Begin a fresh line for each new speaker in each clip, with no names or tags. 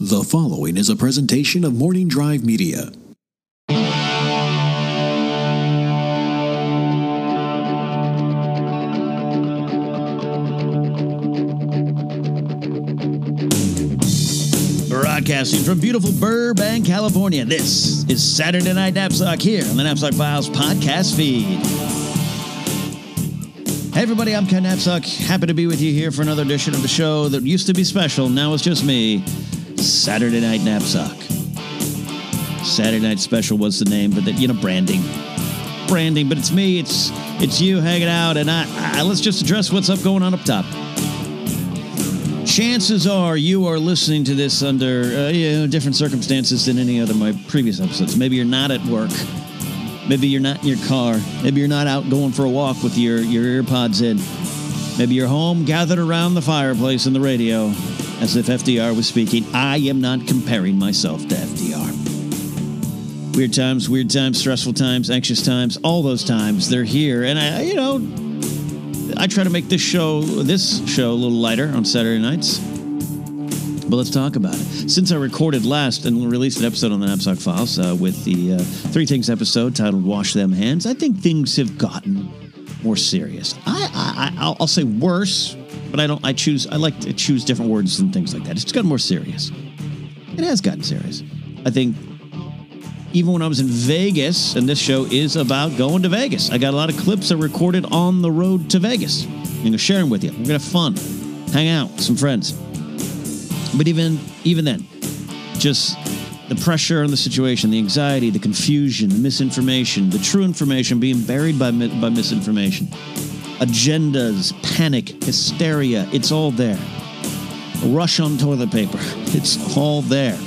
The following is a presentation of Morning Drive Media.
Broadcasting from beautiful Burbank, California. This is Saturday Night Napzok here on the Napzok Files podcast feed. Hey, everybody, I'm Ken Napzok. Happy to be with you here for another edition of the show that used to be special. Now it's just me. Saturday Night Napzok. Saturday Night Special was the name, but that you know, branding, branding. But it's me. It's it's you hanging out, and I, I let's just address what's up going on up top. Chances are you are listening to this under uh, you know, different circumstances than any other of my previous episodes. Maybe you're not at work. Maybe you're not in your car. Maybe you're not out going for a walk with your, your earpods in. Maybe you're home gathered around the fireplace and the radio as if FDR was speaking. I am not comparing myself to FDR. Weird times, weird times, stressful times, anxious times, all those times, they're here. And I, you know, I try to make this show, this show, a little lighter on Saturday nights. But let's talk about it. Since I recorded last and released an episode on the Napzok Files uh, with the uh, Three Things episode titled "Wash Them Hands," I think things have gotten more serious. I, I, I'll, I'll say worse, but I don't. I choose. I like to choose different words and things like that. It's gotten more serious. It has gotten serious. I think even when I was in Vegas, and this show is about going to Vegas. I got a lot of clips that recorded on the road to Vegas. I'm to share them with you. We're to have fun, hang out with some friends. But even even then, just the pressure on the situation, the anxiety, the confusion, the misinformation, the true information being buried by by misinformation, agendas, panic, hysteria, it's all there. Rush on toilet paper, it's all there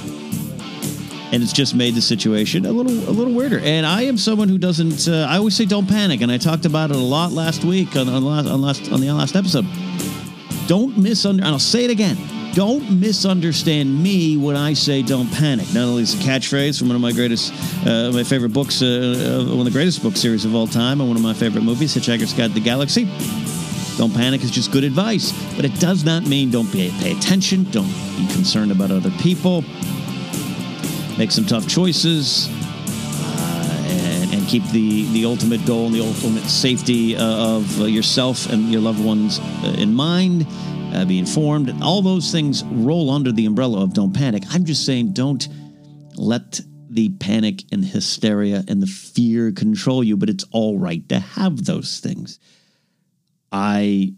and it's just made the situation a little a little weirder. And I am someone who doesn't. Uh, I always say don't panic, and I talked about it a lot last week on on last on, last, on the last episode. Don't misunderstand. And I'll say it again. Don't misunderstand me when I say don't panic. Not only is a catchphrase from one of my greatest, uh, my favorite books, uh, one of the greatest book series of all time, and one of my favorite movies, Hitchhiker's Guide to the Galaxy. Don't panic is just good advice, but it does not mean don't pay, pay attention, don't be concerned about other people, make some tough choices, uh, and, and, keep the, the ultimate goal and the ultimate safety uh, of uh, yourself and your loved ones uh, in mind. Uh, be informed. All those things roll under the umbrella of don't panic. I'm just saying don't let the panic and hysteria and the fear control you, but it's all right to have those things. I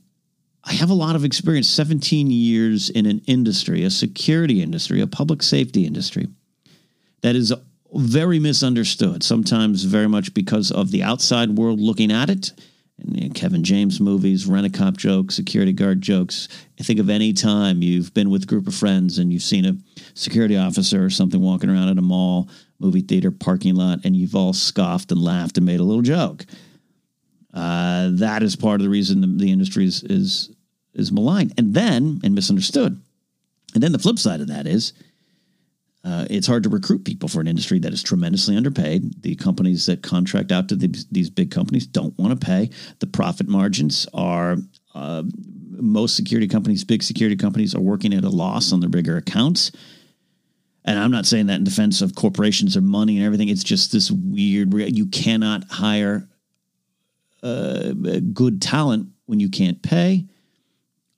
I have a lot of experience, 17 years in an industry, a security industry, a public safety industry that is very misunderstood, sometimes very much because of the outside world looking at it. Kevin James movies, rent a cop jokes, security guard jokes. I think of any time you've been with a group of friends and you've seen a security officer or something walking around at a mall, movie theater, parking lot, and you've all scoffed and laughed and made a little joke. Uh, that is part of the reason the, the industry is, is is maligned and then and misunderstood. And then the flip side of that is uh, it's hard to recruit people for an industry that is tremendously underpaid. The companies that contract out to the, these big companies don't want to pay. The profit margins are uh, most security companies, big security companies, are working at a loss on their bigger accounts. And I'm not saying that in defense of corporations or money and everything. It's just this weird. You cannot hire uh, good talent when you can't pay.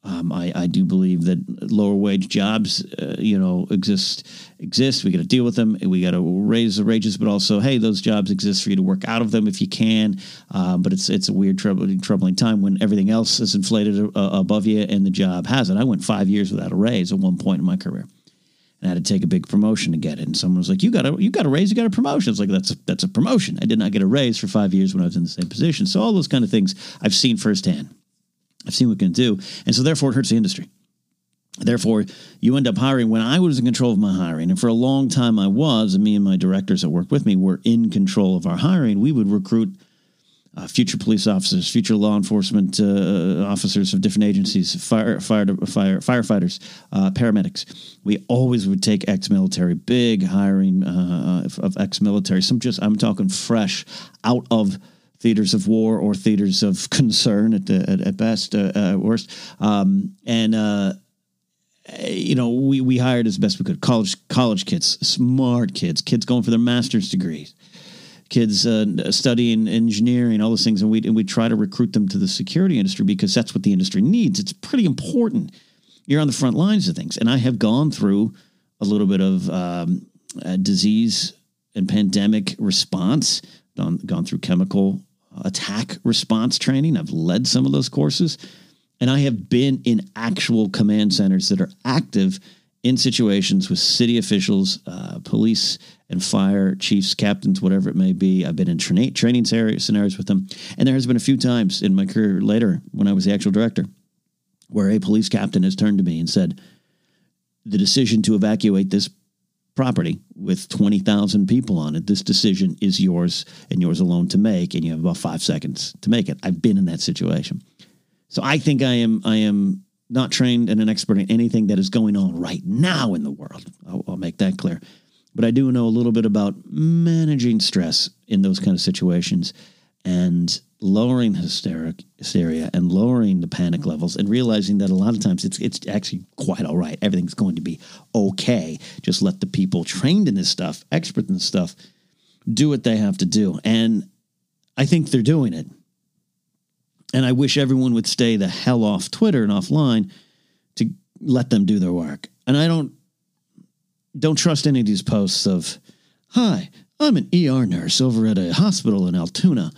Um, I, I do believe that lower wage jobs, uh, you know, exist. Exist. We got to deal with them. We got to raise the wages, but also, hey, those jobs exist for you to work out of them if you can. Uh, but it's it's a weird, troubling, troubling time when everything else is inflated uh, above you and the job hasn't. I went five years without a raise at one point in my career, and I had to take a big promotion to get it. And someone was like, "You got a you got a raise. You got a promotion." It's like that's a, that's a promotion. I did not get a raise for five years when I was in the same position. So all those kind of things I've seen firsthand. I've seen what it can do. And so therefore it hurts the industry. Therefore, you end up hiring when I was in control of my hiring. And for a long time I was, and me and my directors that work with me were in control of our hiring. We would recruit uh, future police officers, future law enforcement uh, officers of different agencies, fire, fire, fire firefighters, uh, paramedics. We always would take ex-military, big hiring uh, of, of ex-military. Some just I'm talking fresh out of theaters of war or theaters of concern at the at, at best, uh, uh, worst. Um, and you know, we, we hired as best we could college college kids, smart kids, kids going for their master's degrees, kids uh, studying engineering, all those things, and we and we try to recruit them to the security industry because that's what the industry needs. It's pretty important. You're on the front lines of things, and I have gone through a little bit of um, disease and pandemic response, gone, gone through chemical attack response training. I've led some of those courses. And I have been in actual command centers that are active in situations with city officials, uh, police and fire chiefs, captains, whatever it may be. I've been in tra- training scenarios with them. And there has been a few times in my career later when I was the actual director where a police captain has turned to me and said, The decision to evacuate this property with 20,000 people on it, this decision is yours and yours alone to make. And you have about five seconds to make it. I've been in that situation. So I think I am I am not trained and an expert in anything that is going on right now in the world. I'll, I'll make that clear. But I do know a little bit about managing stress in those kind of situations and lowering hysteric, hysteria and lowering the panic levels and realizing that a lot of times it's it's actually quite all right. Everything's going to be okay. Just let the people trained in this stuff, expert in this stuff, do what they have to do. And I think they're doing it. And I wish everyone would stay the hell off Twitter and offline to let them do their work. And I don't don't trust any of these posts of, "Hi, I'm an ER nurse over at a hospital in Altoona."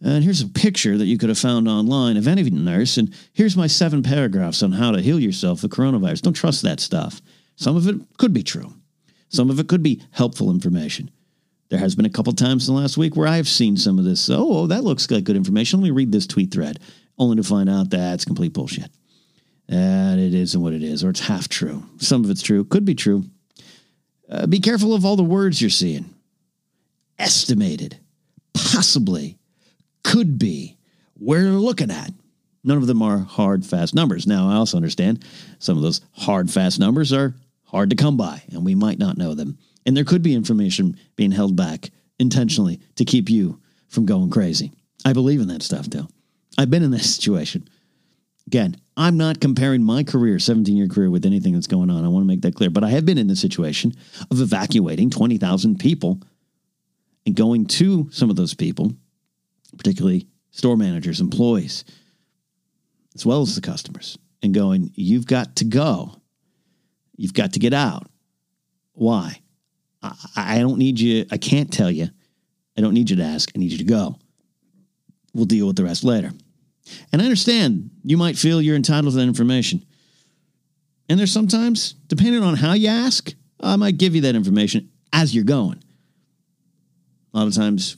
And here's a picture that you could have found online of any nurse. And here's my seven paragraphs on how to heal yourself of coronavirus. Don't trust that stuff. Some of it could be true. Some of it could be helpful information. There has been a couple times in the last week where I've seen some of this. Oh, that looks like good information. Let me read this tweet thread, only to find out that's complete bullshit. And it isn't what it is, or it's half true. Some of it's true, could be true. Uh, be careful of all the words you're seeing. Estimated, possibly, could be, we're looking at. None of them are hard, fast numbers. Now, I also understand some of those hard, fast numbers are hard to come by, and we might not know them. And there could be information being held back intentionally to keep you from going crazy. I believe in that stuff, though. I've been in that situation. Again, I'm not comparing my career, 17 year career, with anything that's going on. I want to make that clear. But I have been in the situation of evacuating 20,000 people and going to some of those people, particularly store managers, employees, as well as the customers, and going, You've got to go. You've got to get out. Why? I, I don't need you. I can't tell you. I don't need you to ask. I need you to go. We'll deal with the rest later. And I understand you might feel you're entitled to that information. And there's sometimes, depending on how you ask, I might give you that information as you're going. A lot of times,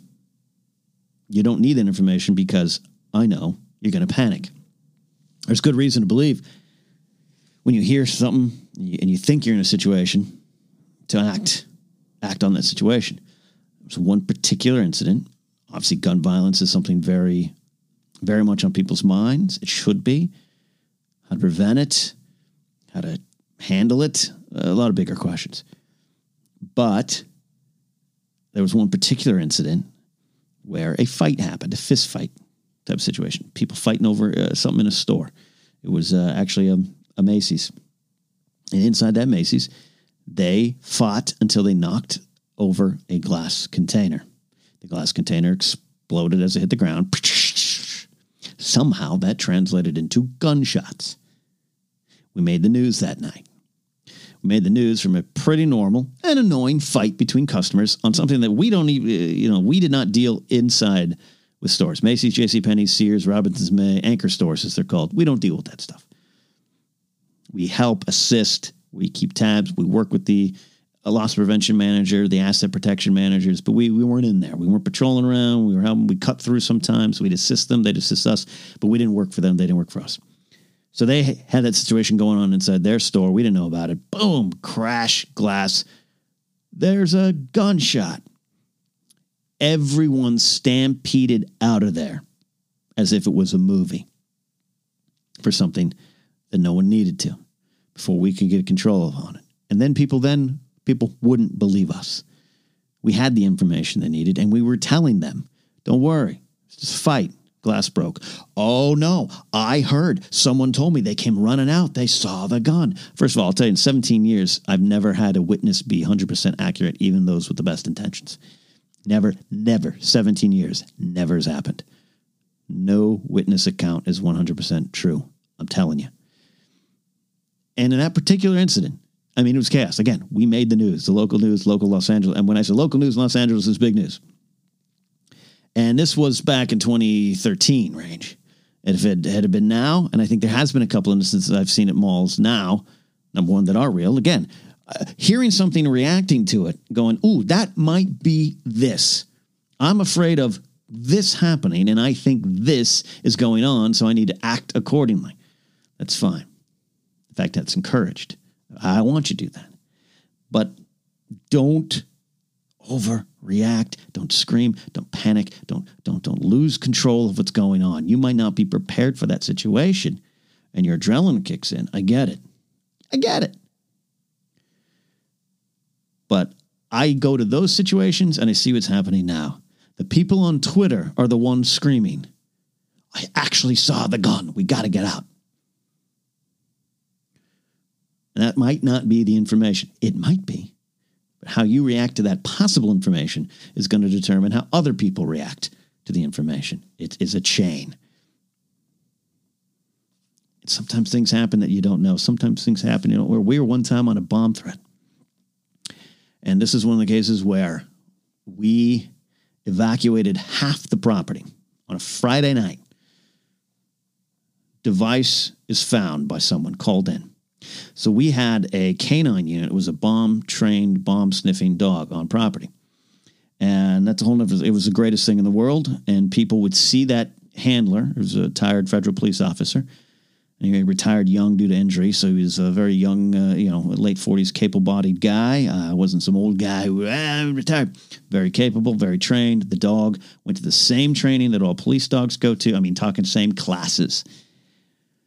you don't need that information because I know you're going to panic. There's good reason to believe when you hear something and you think you're in a situation to act act on that situation. There's one particular incident. Obviously, gun violence is something very, very much on people's minds. It should be. How to prevent it, how to handle it, a lot of bigger questions. But there was one particular incident where a fight happened, a fist fight type of situation. People fighting over uh, something in a store. It was uh, actually a, a Macy's. And inside that Macy's, they fought until they knocked over a glass container. The glass container exploded as it hit the ground. Somehow that translated into gunshots. We made the news that night. We made the news from a pretty normal and annoying fight between customers on something that we don't even, you know, we did not deal inside with stores. Macy's, JCPenney, Sears, Robinsons May, anchor stores, as they're called. We don't deal with that stuff. We help assist we keep tabs. We work with the loss prevention manager, the asset protection managers, but we, we weren't in there. We weren't patrolling around. We were helping. We cut through sometimes. We'd assist them. They'd assist us, but we didn't work for them. They didn't work for us. So they had that situation going on inside their store. We didn't know about it. Boom, crash, glass. There's a gunshot. Everyone stampeded out of there as if it was a movie for something that no one needed to before we could get control of on it. And then people then people wouldn't believe us. We had the information they needed and we were telling them, don't worry, just fight. Glass broke. Oh no, I heard. Someone told me they came running out. They saw the gun. First of all, I'll tell you, in 17 years, I've never had a witness be 100% accurate, even those with the best intentions. Never, never, 17 years, never has happened. No witness account is 100% true. I'm telling you. And in that particular incident, I mean, it was chaos. Again, we made the news, the local news, local Los Angeles. And when I say local news, Los Angeles is big news. And this was back in 2013 range. And if it had been now, and I think there has been a couple instances I've seen at malls now, number one, that are real. Again, uh, hearing something, reacting to it, going, ooh, that might be this. I'm afraid of this happening, and I think this is going on, so I need to act accordingly. That's fine. Fact, that's encouraged. I want you to do that. But don't overreact. Don't scream. Don't panic. Don't don't don't lose control of what's going on. You might not be prepared for that situation, and your adrenaline kicks in. I get it. I get it. But I go to those situations and I see what's happening now. The people on Twitter are the ones screaming, I actually saw the gun. We got to get out. And that might not be the information. It might be. But how you react to that possible information is going to determine how other people react to the information. It is a chain. Sometimes things happen that you don't know. Sometimes things happen. You know, where we were one time on a bomb threat. And this is one of the cases where we evacuated half the property on a Friday night. Device is found by someone called in. So we had a canine unit. It was a bomb trained, bomb sniffing dog on property. And that's a whole nother, it was the greatest thing in the world. And people would see that handler, who was a retired federal police officer, And he retired young due to injury, so he was a very young, uh, you know, late 40s, capable bodied guy. Uh, wasn't some old guy who ah, retired. Very capable, very trained. The dog went to the same training that all police dogs go to. I mean, talking same classes.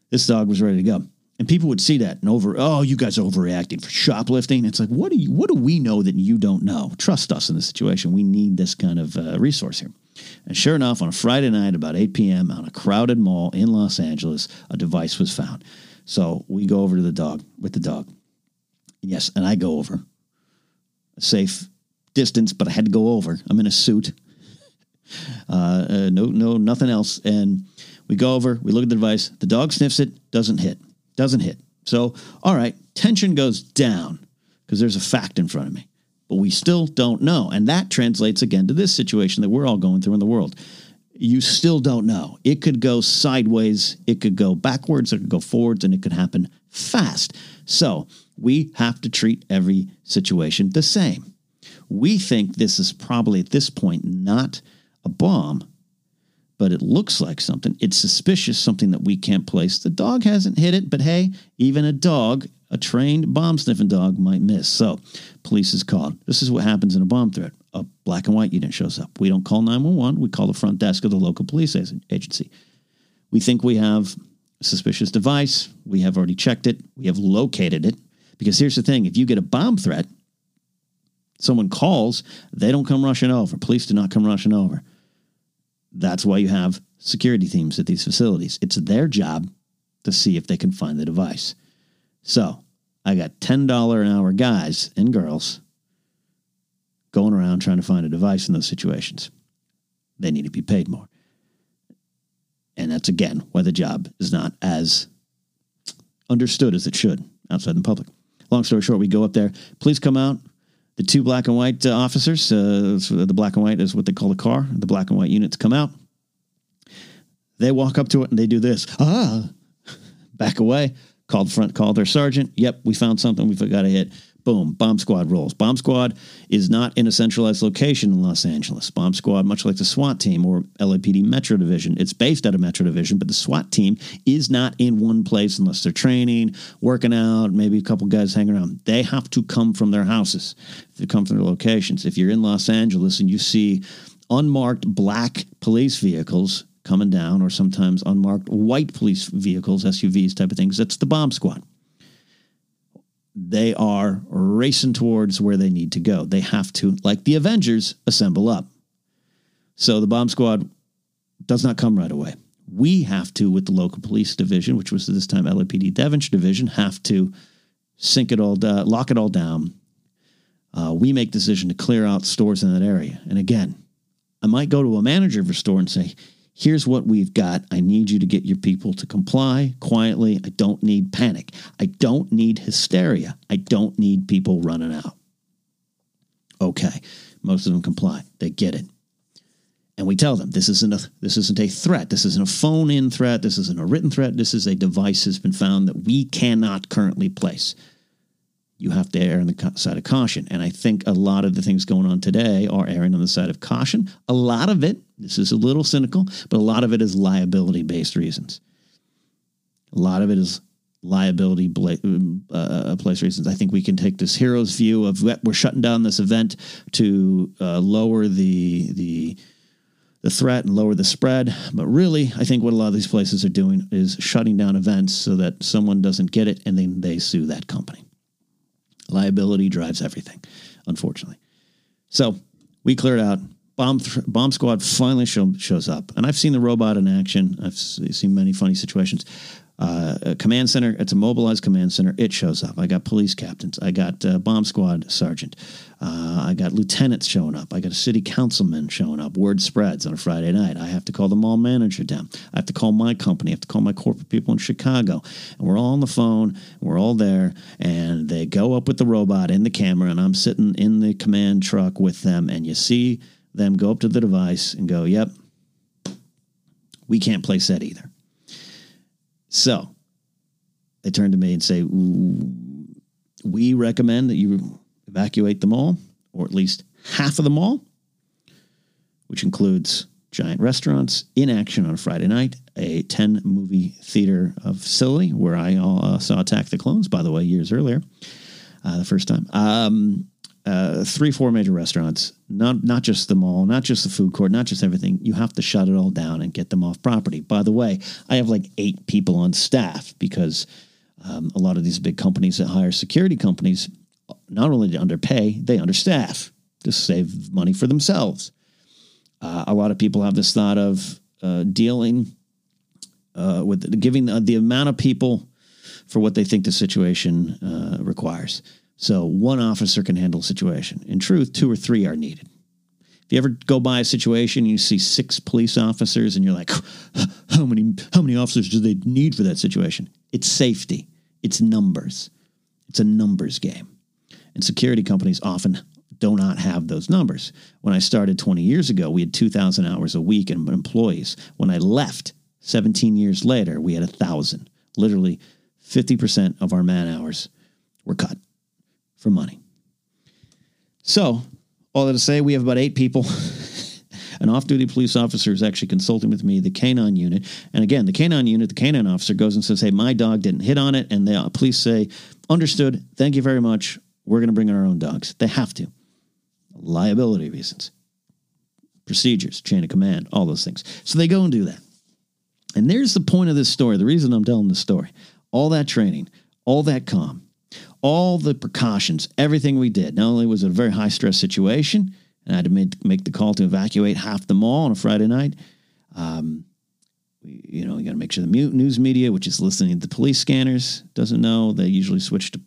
This dog was ready to go. And people would see that and over, oh, you guys are overreacting for shoplifting. It's like, what do you, what do we know that you don't know? Trust us in this situation. We need this kind of uh, resource here. And sure enough, on a Friday night, about 8 p.m., on a crowded mall in Los Angeles, a device was found. So we go over to the dog with the dog. Yes, and I go over a safe distance, but I had to go over. I'm in a suit. Uh, uh, no, no, nothing else. And we go over, we look at the device. The dog sniffs it, doesn't hit, doesn't hit. So, all right, tension goes down because there's a fact in front of me but we still don't know. And that translates again to this situation that we're all going through in the world. You still don't know. It could go sideways, it could go backwards, it could go forwards, and it could happen fast. So we have to treat every situation the same. We think this is probably at this point not a bomb, but it looks like something. It's suspicious, something that we can't place. The dog hasn't hit it, but hey, even a dog a trained bomb sniffing dog might miss. So, police is called. This is what happens in a bomb threat. A black and white unit shows up. We don't call 911, we call the front desk of the local police agency. We think we have a suspicious device. We have already checked it, we have located it. Because here's the thing if you get a bomb threat, someone calls, they don't come rushing over. Police do not come rushing over. That's why you have security teams at these facilities. It's their job to see if they can find the device. So I got $10 an hour guys and girls going around trying to find a device in those situations. They need to be paid more. And that's again why the job is not as understood as it should outside the public. Long story short, we go up there. Please come out. The two black and white uh, officers, uh, the black and white is what they call the car. The black and white units come out. They walk up to it and they do this. Ah, back away. Called front, called their sergeant. Yep, we found something. We forgot to hit. Boom, bomb squad rolls. Bomb squad is not in a centralized location in Los Angeles. Bomb squad, much like the SWAT team or LAPD Metro Division, it's based out of Metro Division, but the SWAT team is not in one place unless they're training, working out, maybe a couple guys hanging around. They have to come from their houses. They come from their locations. If you're in Los Angeles and you see unmarked black police vehicles coming down, or sometimes unmarked white police vehicles, SUVs type of things. That's the bomb squad. They are racing towards where they need to go. They have to, like the Avengers, assemble up. So the bomb squad does not come right away. We have to, with the local police division, which was this time LAPD Devonshire division, have to sink it all, down, lock it all down. Uh, we make decision to clear out stores in that area. And again, I might go to a manager of a store and say, here's what we've got. I need you to get your people to comply quietly. I don't need panic. I don't need hysteria. I don't need people running out. Okay. Most of them comply. They get it. And we tell them this isn't a this isn't a threat. This isn't a phone in threat. This isn't a written threat. This is a device has been found that we cannot currently place. You have to err on the side of caution. And I think a lot of the things going on today are erring on the side of caution. A lot of it, this is a little cynical, but a lot of it is liability based reasons. A lot of it is liability uh, place reasons. I think we can take this hero's view of we're shutting down this event to uh, lower the the the threat and lower the spread. But really, I think what a lot of these places are doing is shutting down events so that someone doesn't get it and then they sue that company. Liability drives everything, unfortunately. So we cleared out. Bomb, th- bomb squad finally show, shows up, and I've seen the robot in action. I've seen many funny situations uh, command center. It's a mobilized command center. It shows up. I got police captains. I got uh, bomb squad sergeant. Uh, I got lieutenants showing up. I got a city councilman showing up. Word spreads on a Friday night. I have to call the mall manager down. I have to call my company. I have to call my corporate people in Chicago. And we're all on the phone. we're all there. And they go up with the robot in the camera. And I'm sitting in the command truck with them. And you see them go up to the device and go, yep, we can't place that either. So they turn to me and say, We recommend that you evacuate the mall, or at least half of the mall, which includes giant restaurants in action on Friday night, a 10 movie theater facility where I uh, saw Attack the Clones, by the way, years earlier, uh, the first time. Um, uh, three, four major restaurants, not not just the mall, not just the food court, not just everything. You have to shut it all down and get them off property. By the way, I have like eight people on staff because um, a lot of these big companies that hire security companies not only to underpay, they understaff to save money for themselves. Uh, a lot of people have this thought of uh, dealing uh, with giving the, the, amount of people for what they think the situation uh, requires. So one officer can handle a situation. In truth, two or three are needed. If you ever go by a situation you see six police officers and you're like, how many how many officers do they need for that situation? It's safety. It's numbers. It's a numbers game. And security companies often do not have those numbers. When I started 20 years ago, we had 2,000 hours a week in employees. When I left 17 years later, we had 1,000. Literally 50% of our man hours were cut for money. So, all that to say, we have about eight people. An off duty police officer is actually consulting with me, the canine unit. And again, the canine unit, the canine officer goes and says, Hey, my dog didn't hit on it. And the police say, Understood. Thank you very much. We're going to bring in our own dogs. They have to. Liability reasons, procedures, chain of command, all those things. So they go and do that. And there's the point of this story. The reason I'm telling this story all that training, all that calm, all the precautions, everything we did. Not only was it a very high stress situation, and I had to make, make the call to evacuate half the mall on a Friday night. Um, you know, you got to make sure the news media, which is listening to the police scanners, doesn't know. They usually switch to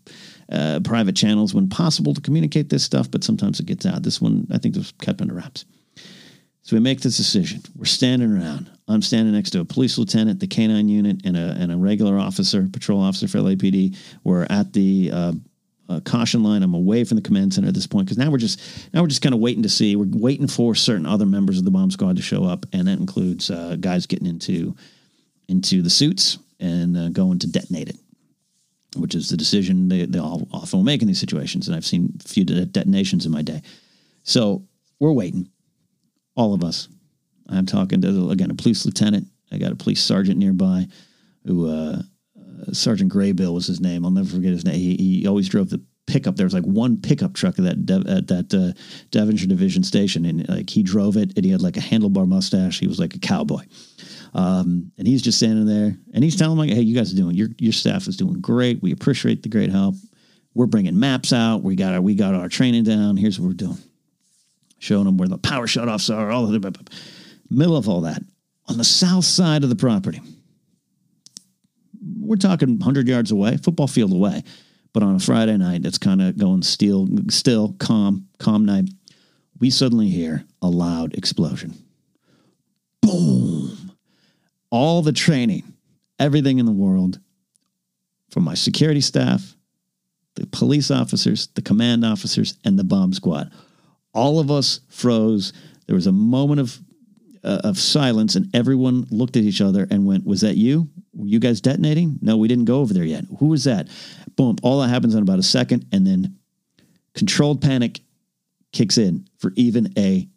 uh, private channels when possible to communicate this stuff, but sometimes it gets out. This one, I think, was kept under wraps. So we make this decision. We're standing around. I'm standing next to a police lieutenant, the canine unit, and a, and a regular officer, patrol officer for LAPD. We're at the uh, uh, caution line. I'm away from the command center at this point because now we're just now we're just kind of waiting to see. We're waiting for certain other members of the bomb squad to show up, and that includes uh, guys getting into into the suits and uh, going to detonate it, which is the decision they, they all often will make in these situations. And I've seen a few detonations in my day. So we're waiting all of us. I'm talking to again a police lieutenant. I got a police sergeant nearby, who uh, Sergeant Graybill was his name. I'll never forget his name. He, he always drove the pickup. There was like one pickup truck at that at that uh, Devonshire Division station, and like he drove it, and he had like a handlebar mustache. He was like a cowboy. Um, and he's just standing there, and he's telling like, "Hey, you guys are doing your your staff is doing great. We appreciate the great help. We're bringing maps out. We got our we got our training down. Here's what we're doing." showing them where the power shutoffs are, all of the middle of all that. on the south side of the property. We're talking 100 yards away, football field away. But on a Friday night, it's kind of going still, still calm, calm night. We suddenly hear a loud explosion. Boom! All the training, everything in the world, from my security staff, the police officers, the command officers, and the bomb squad. All of us froze. There was a moment of uh, of silence, and everyone looked at each other and went, "Was that you? Were you guys detonating? No, we didn't go over there yet. Who was that?" Boom! All that happens in about a second, and then controlled panic kicks in for even a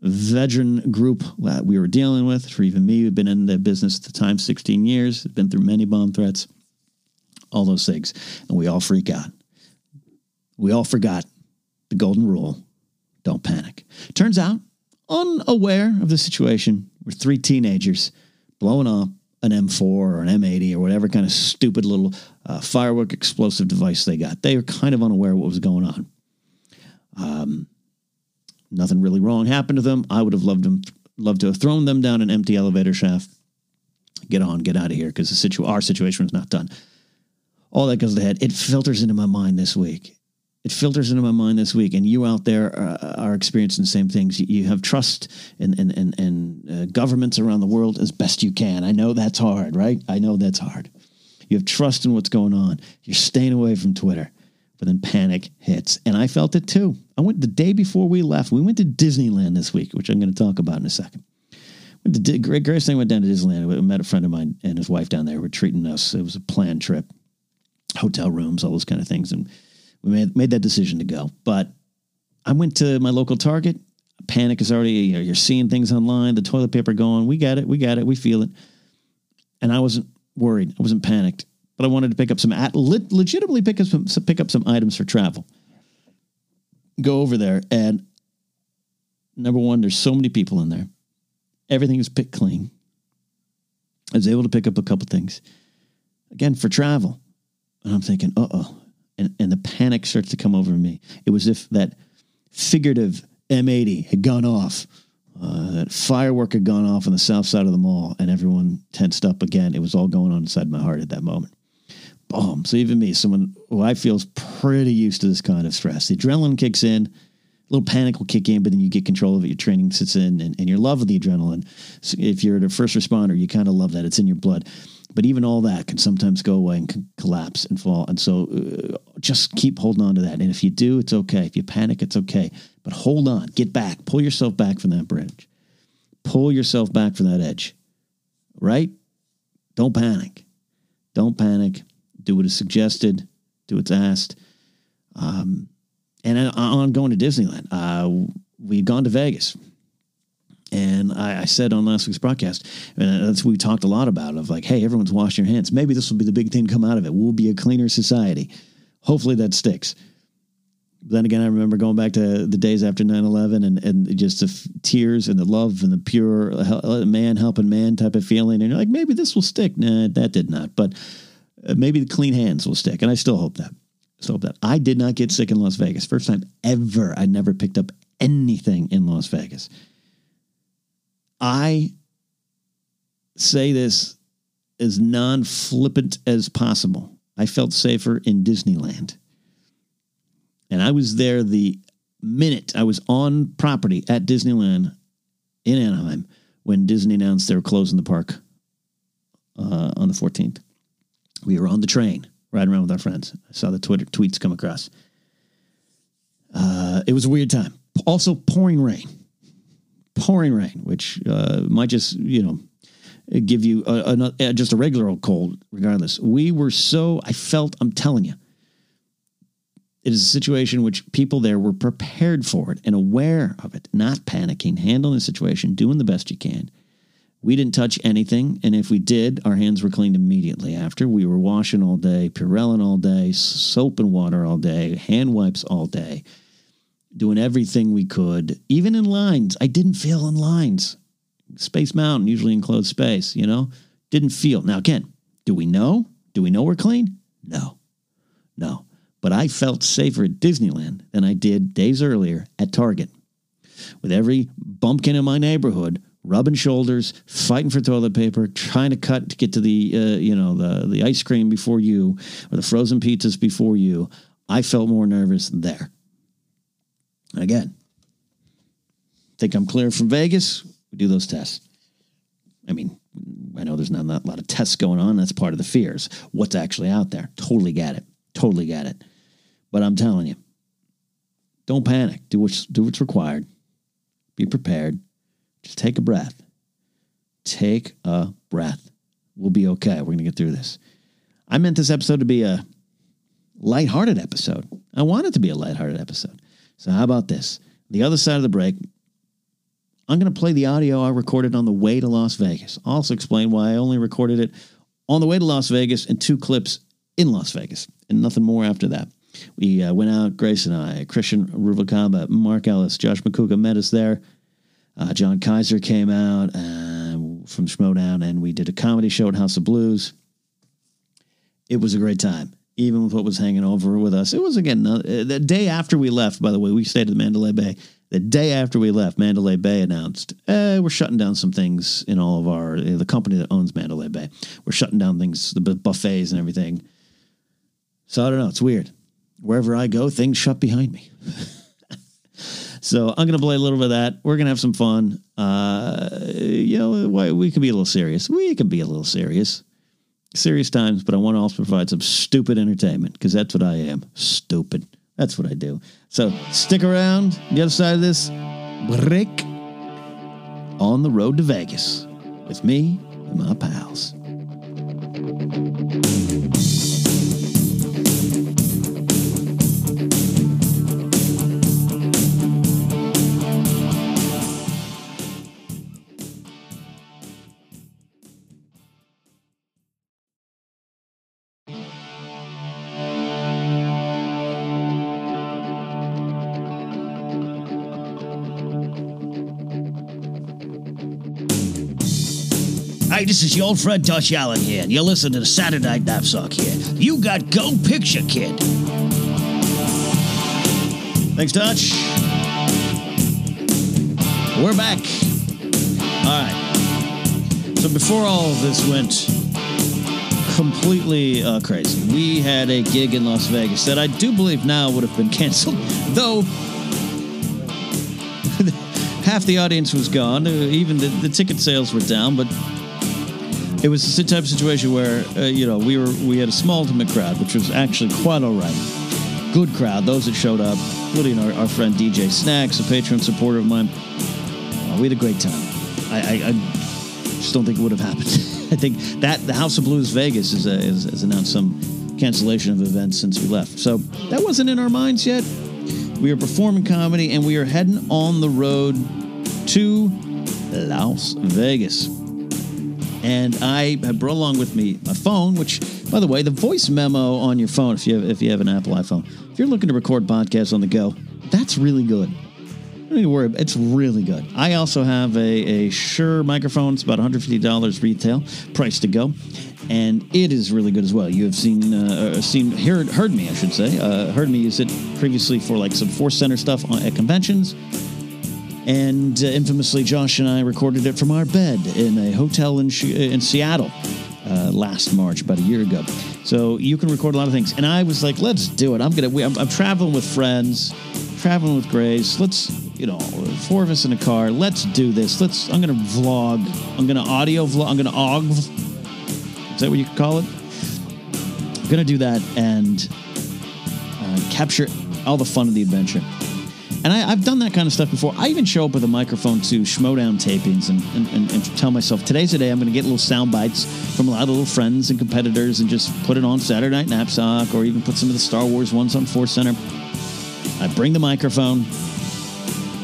veteran group that we were dealing with. For even me, who've been in the business at the time 16 years, been through many bomb threats, all those things, and we all freak out. We all forgot the golden rule: don't panic. Turns out unaware of the situation were three teenagers blowing up an M4 or an M80 or whatever kind of stupid little uh, firework explosive device they got. They were kind of unaware of what was going on. Um, nothing really wrong happened to them. I would have loved them, loved to have thrown them down an empty elevator shaft. Get on, get out of here, because the situ- our situation was not done. All that goes to the head. It filters into my mind this week it filters into my mind this week, and you out there are, are experiencing the same things. You, have trust in in, in, in uh, governments around the world as best you can. I know that's hard, right? I know that's hard. You have trust in what's going on. You're staying away from Twitter, but then panic hits, and I felt it too. I went the day before we left. We went to Disneyland this week, which I'm going to talk about in a second. Went to, greatest thing went down to Disneyland. We met a friend of mine and his wife down there. Were treating us. It was a planned trip, hotel rooms, all those kind of things, and we made, made that decision to go. But I went to my local Target. Panic is already, you know, you're seeing things online, the toilet paper going, we got it, we got it, we feel it. And I wasn't worried, I wasn't panicked, but I wanted to pick up some, at legitimately pick up some, pick up some items for travel. Go over there, and number one, there's so many people in there. Everything is picked clean. I was able to pick up a couple things. Again, for travel. And I'm thinking, uh oh, and, and the panic starts to come over me. It was if that figurative M80 had gone off, uh, that firework had gone off on the south side of the mall, and everyone tensed up again. It was all going on inside my heart at that moment. Boom. So even me, someone who I feel is pretty used to this kind of stress, the adrenaline kicks in. A little panic will kick in, but then you get control of it. Your training sits in, and, and your love of the adrenaline. So if you're a first responder, you kind of love that. It's in your blood. But even all that can sometimes go away and collapse and fall. And so uh, just keep holding on to that. And if you do, it's okay. If you panic, it's okay. But hold on, get back, pull yourself back from that bridge, pull yourself back from that edge, right? Don't panic. Don't panic. Do what is suggested, do what's asked. Um, and on going to Disneyland, uh, we'd gone to Vegas and I, I, said on last week's broadcast, and that's what we talked a lot about of like, hey, everyone's washing your hands. Maybe this will be the big thing to come out of it. We'll be a cleaner society. Hopefully that sticks. Then again, I remember going back to the days after 9 11 and, and just the f- tears and the love and the pure uh, man helping man type of feeling. And you're like, maybe this will stick. Nah, that did not. But uh, maybe the clean hands will stick. And I still hope that. So that I did not get sick in Las Vegas. First time ever. I never picked up anything in Las Vegas. I say this as non flippant as possible. I felt safer in Disneyland. And I was there the minute I was on property at Disneyland in Anaheim when Disney announced they were closing the park uh, on the 14th. We were on the train riding around with our friends. I saw the Twitter tweets come across. Uh, it was a weird time. Also, pouring rain pouring rain, which uh, might just, you know, give you a, a, just a regular old cold, regardless. We were so, I felt, I'm telling you, it is a situation which people there were prepared for it and aware of it, not panicking, handling the situation, doing the best you can. We didn't touch anything, and if we did, our hands were cleaned immediately after. We were washing all day, Purellin all day, soap and water all day, hand wipes all day doing everything we could, even in lines. I didn't feel in lines. Space Mountain, usually enclosed space, you know, didn't feel. Now, again, do we know? Do we know we're clean? No, no. But I felt safer at Disneyland than I did days earlier at Target. With every bumpkin in my neighborhood rubbing shoulders, fighting for toilet paper, trying to cut to get to the uh, you know the the ice cream before you or the frozen pizzas before you. I felt more nervous there. Again, think I'm clear from Vegas? We do those tests. I mean, I know there's not a lot of tests going on. That's part of the fears. What's actually out there? Totally get it. Totally get it. But I'm telling you, don't panic. Do what's do what's required. Be prepared. Just take a breath. Take a breath. We'll be okay. We're gonna get through this. I meant this episode to be a lighthearted episode. I want it to be a lighthearted episode. So how about this? The other side of the break, I'm going to play the audio I recorded on the way to Las Vegas. I'll also explain why I only recorded it on the way to Las Vegas and two clips in Las Vegas and nothing more after that. We uh, went out, Grace and I, Christian Ruvalcaba, Mark Ellis, Josh Macuga met us there. Uh, John Kaiser came out uh, from Schmoedown and we did a comedy show at House of Blues. It was a great time, even with what was hanging over with us. It was, again, uh, the day after we left, by the way, we stayed at Mandalay Bay. The day after we left, Mandalay Bay announced, eh, we're shutting down some things in all of our, uh, the company that owns Mandalay Bay. We're shutting down things, the buffets and everything. So I don't know. It's weird. Wherever I go, things shut behind me. so I'm to play a little bit of that. We're to have some fun. Uh, you know, we can be a little serious. We can be a little serious. Serious times, but I want to also provide some stupid entertainment because that's what I am. Stupid. That's what I do. So stick around. The other side of this break on the road to Vegas with me and my pals.
This is your old friend Dutch Allen here, and you're listening to the Saturday Night Napzok here. You got Go Picture Kid.
Thanks, Dutch. We're back. All right. So before all of this went completely uh, crazy, we had a gig in Las Vegas that I do believe now would have been canceled, though half the audience was gone. Uh, Even the, the ticket sales were down, but it was the type of situation where uh, you know we were we had a small intimate crowd, which was actually quite all right. Good crowd. Those that showed up, including our, our friend DJ Snacks, a patron supporter of mine. Uh, we had a great time. I, I, I just don't think it would have happened. I think that the House of Blues Vegas is, uh, is, has announced some cancellation of events since we left. So that wasn't in our minds yet. We are performing comedy and we are heading on the road to Las Vegas. And I brought along with me my phone, which, by the way, the voice memo on your phone, if you have, if you have an Apple iPhone, if you're looking to record podcasts on the go, that's really good. Don't even worry, it's really good. I also have a, a Shure microphone. It's about $150 retail, price to go, and it is really good as well. You have seen uh, seen heard heard me, I should say, uh, heard me use it previously for like some Force Center stuff on, at conventions. And uh, infamously, Josh and I recorded it from our bed in a hotel in, in Seattle uh, last March, about a year ago. So you can record a lot of things. And I was like, let's do it. I'm gonna. We, I'm, I'm traveling with friends, traveling with Grace. Let's, you know, four of us in a car. Let's do this. Let's. I'm gonna vlog. I'm gonna audio vlog. I'm gonna og. Is that what you call it? I'm gonna do that and uh, capture all the fun of the adventure. And I, have done that kind of stuff before. I even show up with a microphone to Schmoedown tapings and, and, and, and tell myself, today's the day I'm going to get little sound bites from a lot of little friends and competitors and just put it on Saturday Night Napzok or even put some of the Star Wars ones on Force Center. I bring the microphone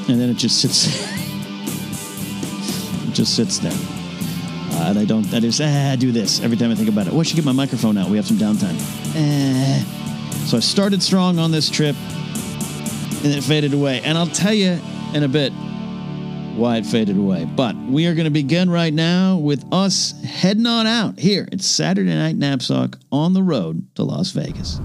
and then it just sits it just sits there. Uh, and I don't, I just, ah, do this every time I think about it. Oh, I should get my microphone out. We have some downtime. Eh. So I started strong on this trip and it faded away. And I'll tell you in a bit why it faded away. But we are going to begin right now with us heading on out here. It's Saturday Night Napzok on the road to Las Vegas.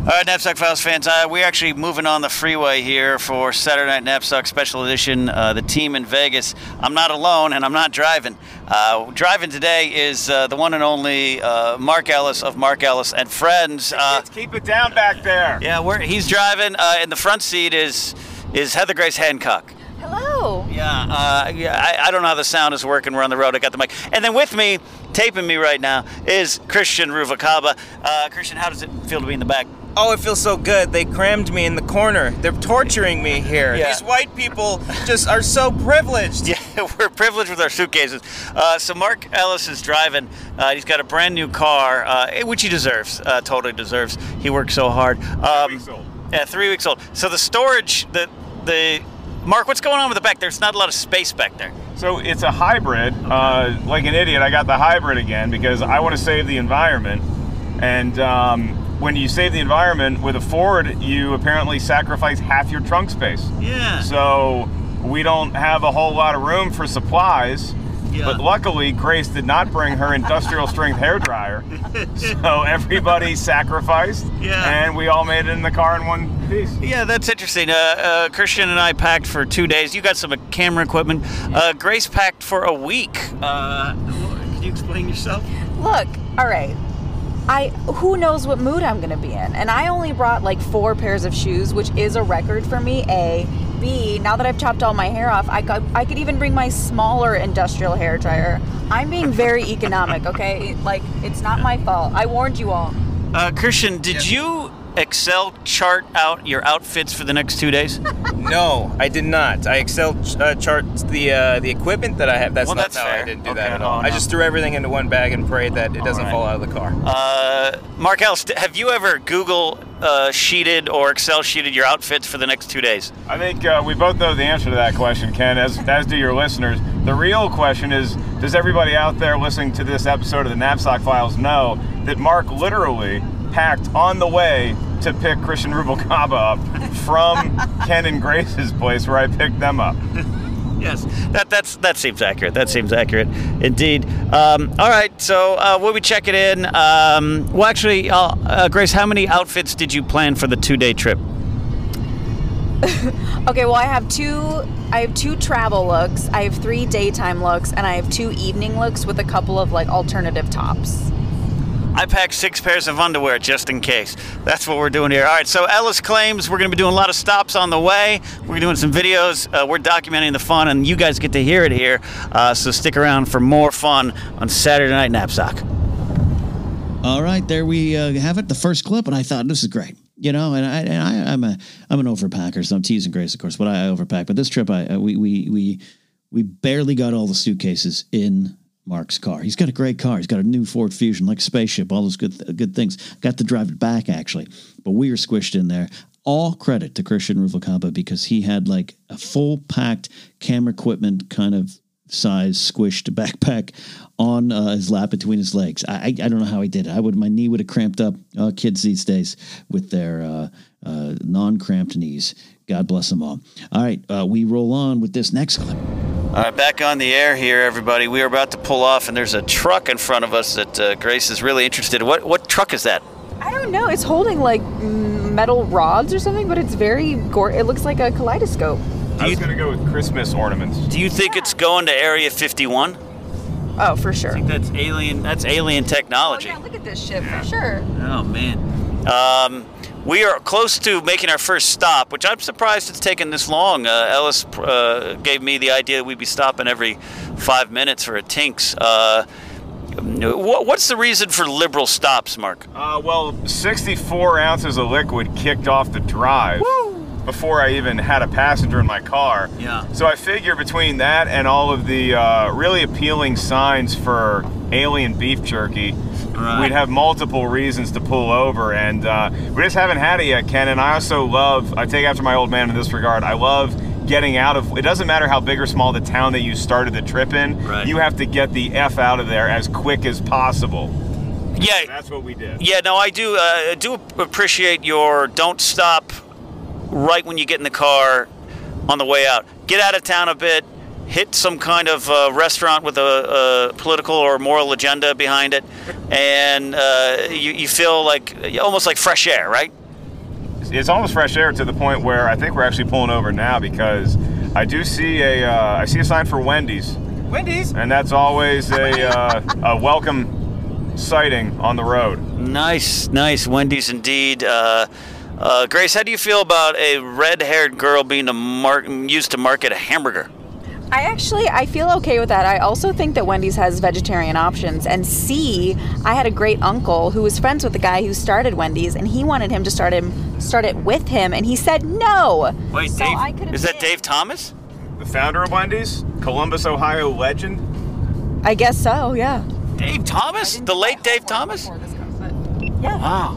All right, Napzok Files fans, uh, we're actually moving on the freeway here for Saturday Night Napzok Special Edition. Uh, the team in Vegas. I'm not alone, and I'm not driving. Uh, driving today is uh, the one and only uh, Mark Ellis of Mark Ellis and Friends. Uh,
Let's keep it down back there.
yeah, we're, he's driving. Uh, in the front seat is is Heather Grace Hancock.
Hello.
Yeah, uh, yeah. I, I don't know how the sound is working. We're on the road. I got the mic, and then with me, taping me right now, is Christian Ruvalcaba. Uh, Christian, how does it feel to be in the back?
Oh, it feels so good. They crammed me in the corner. They're torturing me here.
Yeah.
These white people just are so privileged.
Yeah, we're privileged with our suitcases. Uh, so Mark Ellis is driving. Uh, he's got a brand new car, uh, which he deserves. Uh, totally deserves. He worked so hard. Um,
weeks old.
Yeah, three weeks old. So the storage, the the Mark, what's going on with the back? There's not a lot of space back there.
So it's a hybrid. Uh, like an idiot, I got the hybrid again because I want to save the environment. And um, when you save the environment with a Ford, you apparently sacrifice half your trunk space.
Yeah.
So we don't have a whole lot of room for supplies.
Yeah.
But luckily, Grace did not bring her industrial strength hair dryer. So everybody sacrificed,
Yeah.
and we all made it in the car in one piece.
Yeah, that's interesting. Uh, uh, Christian and I packed for two days. You got some camera equipment. Uh, Grace packed for a week. Uh, can you explain yourself?
Look, all right. I who knows what mood I'm gonna be in, and I only brought like four pairs of shoes, which is a record for me. A, B. Now that I've chopped all my hair off, I could I could even bring my smaller industrial hair dryer. I'm being very economic, okay? Like it's not my fault. I warned you all.
Uh, Christian, did you Excel chart out your outfits for the next two days?
No, I did not. I Excel uh, charts the uh, the equipment that I have. That's
Well,
not
that's
how
fair.
I didn't do
Okay,
that at all.
no.
I just threw everything into one bag and prayed that it doesn't
right.
fall out of the car.
Uh, Mark Ellis, have you ever Google uh, sheeted or Excel sheeted your outfits for the next two days?
I think uh, we both know the answer to that question, Ken, as, as do your listeners. The real question is Does everybody out there listening to this episode of the Napzok Files know that Mark literally packed on the way to pick Christian Ruvalcaba up from Ken and Grace's place where I picked them up?
Yes, that that's that seems accurate. That seems accurate, indeed. Um, all right, so uh, we'll be checking in. Um, well, actually, uh, uh, Grace, how many outfits did you plan for the two-day trip?
Okay, well I have two I have two travel looks, I have three daytime looks, and I have two evening looks with a couple of like alternative tops.
I packed six pairs of underwear just in case. That's what we're doing here. All right, so Ellis claims we're going to be doing a lot of stops on the way. We're doing some videos. Uh, we're documenting the fun, and you guys get to hear it here. Uh, so stick around for more fun on Saturday Night Napzok. All right, there we uh, have it. The first clip, and I thought this is great. You know, and I, and I I'm a I'm an overpacker, so I'm teasing Grace, of course, but I overpack. But this trip, I uh, we we we we barely got all the suitcases in Mark's car. He's got a great car. He's got a new Ford Fusion, like a spaceship, all those good good things. Got to drive it back actually, but we were squished in there. All credit to Christian Ruvalcaba because he had like a full packed camera equipment kind of size squished backpack on uh, his lap between his legs. I, I I don't know how he did it. I would my knee would have cramped up. Uh, kids these days with their uh, uh, non-cramped knees. God bless them all. All right, uh, we roll on with this next clip. All right, back on the air here, everybody. We are about to pull off, and there's a truck in front of us that uh, Grace is really interested in. What what truck is that?
I don't know. It's holding like metal rods or something, but it's very gore. It looks like a kaleidoscope.
I was going to go with Christmas ornaments.
Do you think it's going to Area 51?
Oh, for sure.
Think That's alien. That's alien
Oh,
technology.
yeah, look at this ship for sure.
Oh man. Um, we are close to making our first stop, which I'm surprised it's taken this long. Uh, Ellis uh, gave me the idea that we'd be stopping every five minutes for a Tinks. Uh, what's the reason for liberal stops, Mark?
Uh, well, 64 ounces of liquid kicked off the drive before I even had a passenger in my car.
Yeah.
So I figure between that and all of the uh, really appealing signs for alien beef jerky,
Right.
we'd have multiple reasons to pull over. And uh, we just haven't had it yet, Ken. And I also love, I take after my old man in this regard, I love getting out of it doesn't matter how big or small the town that you started the trip in
Right.
you have to get the f out of there as quick as possible
Yeah,
that's what we did
Yeah, no, I do. Uh, do appreciate your don't stop right when you get in the car on the way out. Get out of town a bit. Hit some kind of uh, restaurant with a, a political or moral agenda behind it, and uh, you, you feel like almost like fresh air, right?
it's almost fresh air to the point where I think we're actually pulling over now because I do see a uh, I see a sign for Wendy's,
Wendy's.
and that's always a uh, a welcome sighting on the road.
Nice, nice. Wendy's indeed. Uh, uh, Grace, how do you feel about a red-haired girl being a mar- used to market a hamburger?
I actually I feel okay with that. I also think that Wendy's has vegetarian options. And C, I had a great uncle who was friends with the guy who started Wendy's, and he wanted him to start him start it with him, and he said no.
Wait,
So
Dave,
I
is that
been.
Dave Thomas?
The founder of Wendy's, Columbus, Ohio legend.
I guess so. Yeah.
Dave Thomas? The late Dave Thomas?
Yeah.
Wow,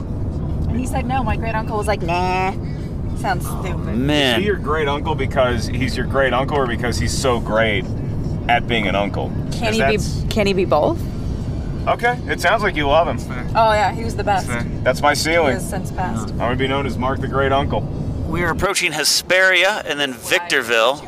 And he said no. My great uncle was like, nah. Sounds stupid.
Is he
man.
your great uncle because he's your great uncle, or because he's so great at being an uncle?
Can
Is
he be? Can he be both?
Okay, it sounds like you love him.
Oh yeah, he was the best.
That's my
He
ceiling.
has since passed.
I'm gonna be known as Mark the Great Uncle.
We are approaching Hesperia and then Victorville.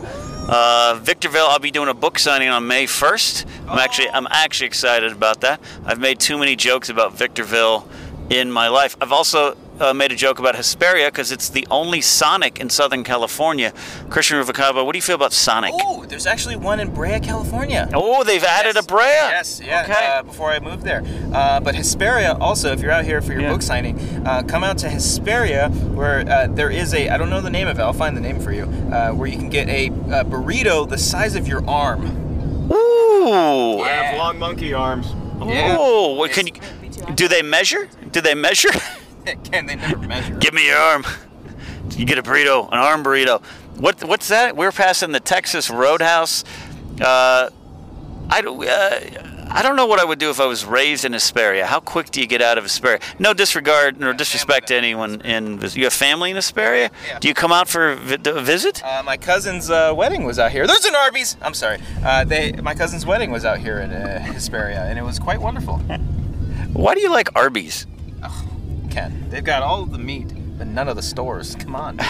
Uh, Victorville, I'll be doing a book signing on May 1st. I'm actually, I'm actually excited about that. I've made too many jokes about Victorville in my life. I've also uh, made a joke about Hesperia because it's the only Sonic in Southern California. Christian Ruvalcaba, what do you feel about Sonic?
Oh, there's actually one in Brea, California.
Oh, they've added
Yes.
a Brea.
Yes, yeah.
Okay.
Uh, before I moved there, uh, but Hesperia also, if you're out here for your
Yeah.
book signing, uh, come out to Hesperia, where uh, there is a I don't know the name of it. I'll find the name for you. Uh, where you can get a, uh burrito the size of your arm.
Ooh.
I have long monkey arms.
Yeah.
Oh, what can you? Do they measure? Do they measure?
Can they never measure?
Give me your arm. You get a burrito, an arm burrito. What? What's that? We're passing the Texas Roadhouse. Uh, I don't. Uh, I don't know what I would do if I was raised in Hesperia. How quick do you get out of Hesperia? No disregard nor disrespect to anyone in. You have family in Hesperia?
Yeah.
Do you come out for a visit?
Uh, my cousin's uh, wedding was out here. There's an Arby's. I'm sorry. Uh, they my cousin's wedding was out here in uh, Hesperia, and it was quite wonderful.
Why do you like Arby's?
Ken, they've got all of the meat, but none of the stores. Come on.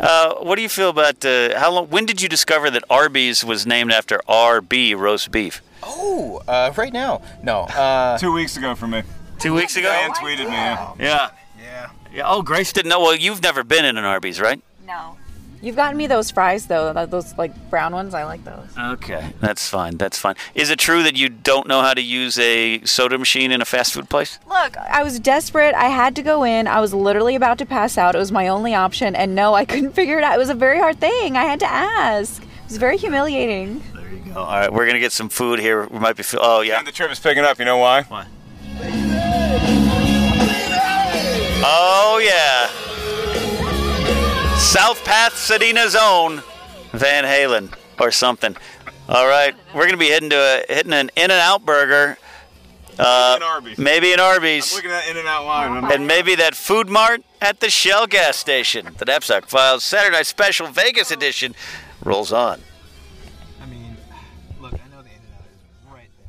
Uh, what do you feel about uh, how long? When did you discover that Arby's was named after RB roast beef?
oh, uh, right now? No. Uh,
Two weeks ago for me.
Two weeks ago.
Dan tweeted me. yeah.
Yeah.
yeah.
Yeah. Oh, Grace didn't know. Well, you've never been in an Arby's, right?
No. You've gotten me those fries though. Those like brown ones. I like those.
Okay, that's fine. That's fine. Is it true that you don't know how to use a soda machine in a fast food place?
Look, I was desperate. I had to go in. I was literally about to pass out. It was my only option, and no, I couldn't figure it out. It was a very hard thing. I had to ask. It was very humiliating.
There you go. All right, we're gonna get some food here. We might be. Feel- oh yeah.
And the trip is picking up. You know why?
Why? Oh yeah. South Pasadena's own Van Halen or something. All right, we're gonna be heading to a, hitting an In and Out burger. Uh,
an Arby's.
Maybe an
I'm
Arby's.
looking at In and Out line. I'm
And maybe that food mart at the Shell gas station. The Napzok Files Saturday Night Special Vegas edition rolls on.
I mean, look, I know the in and out is right there,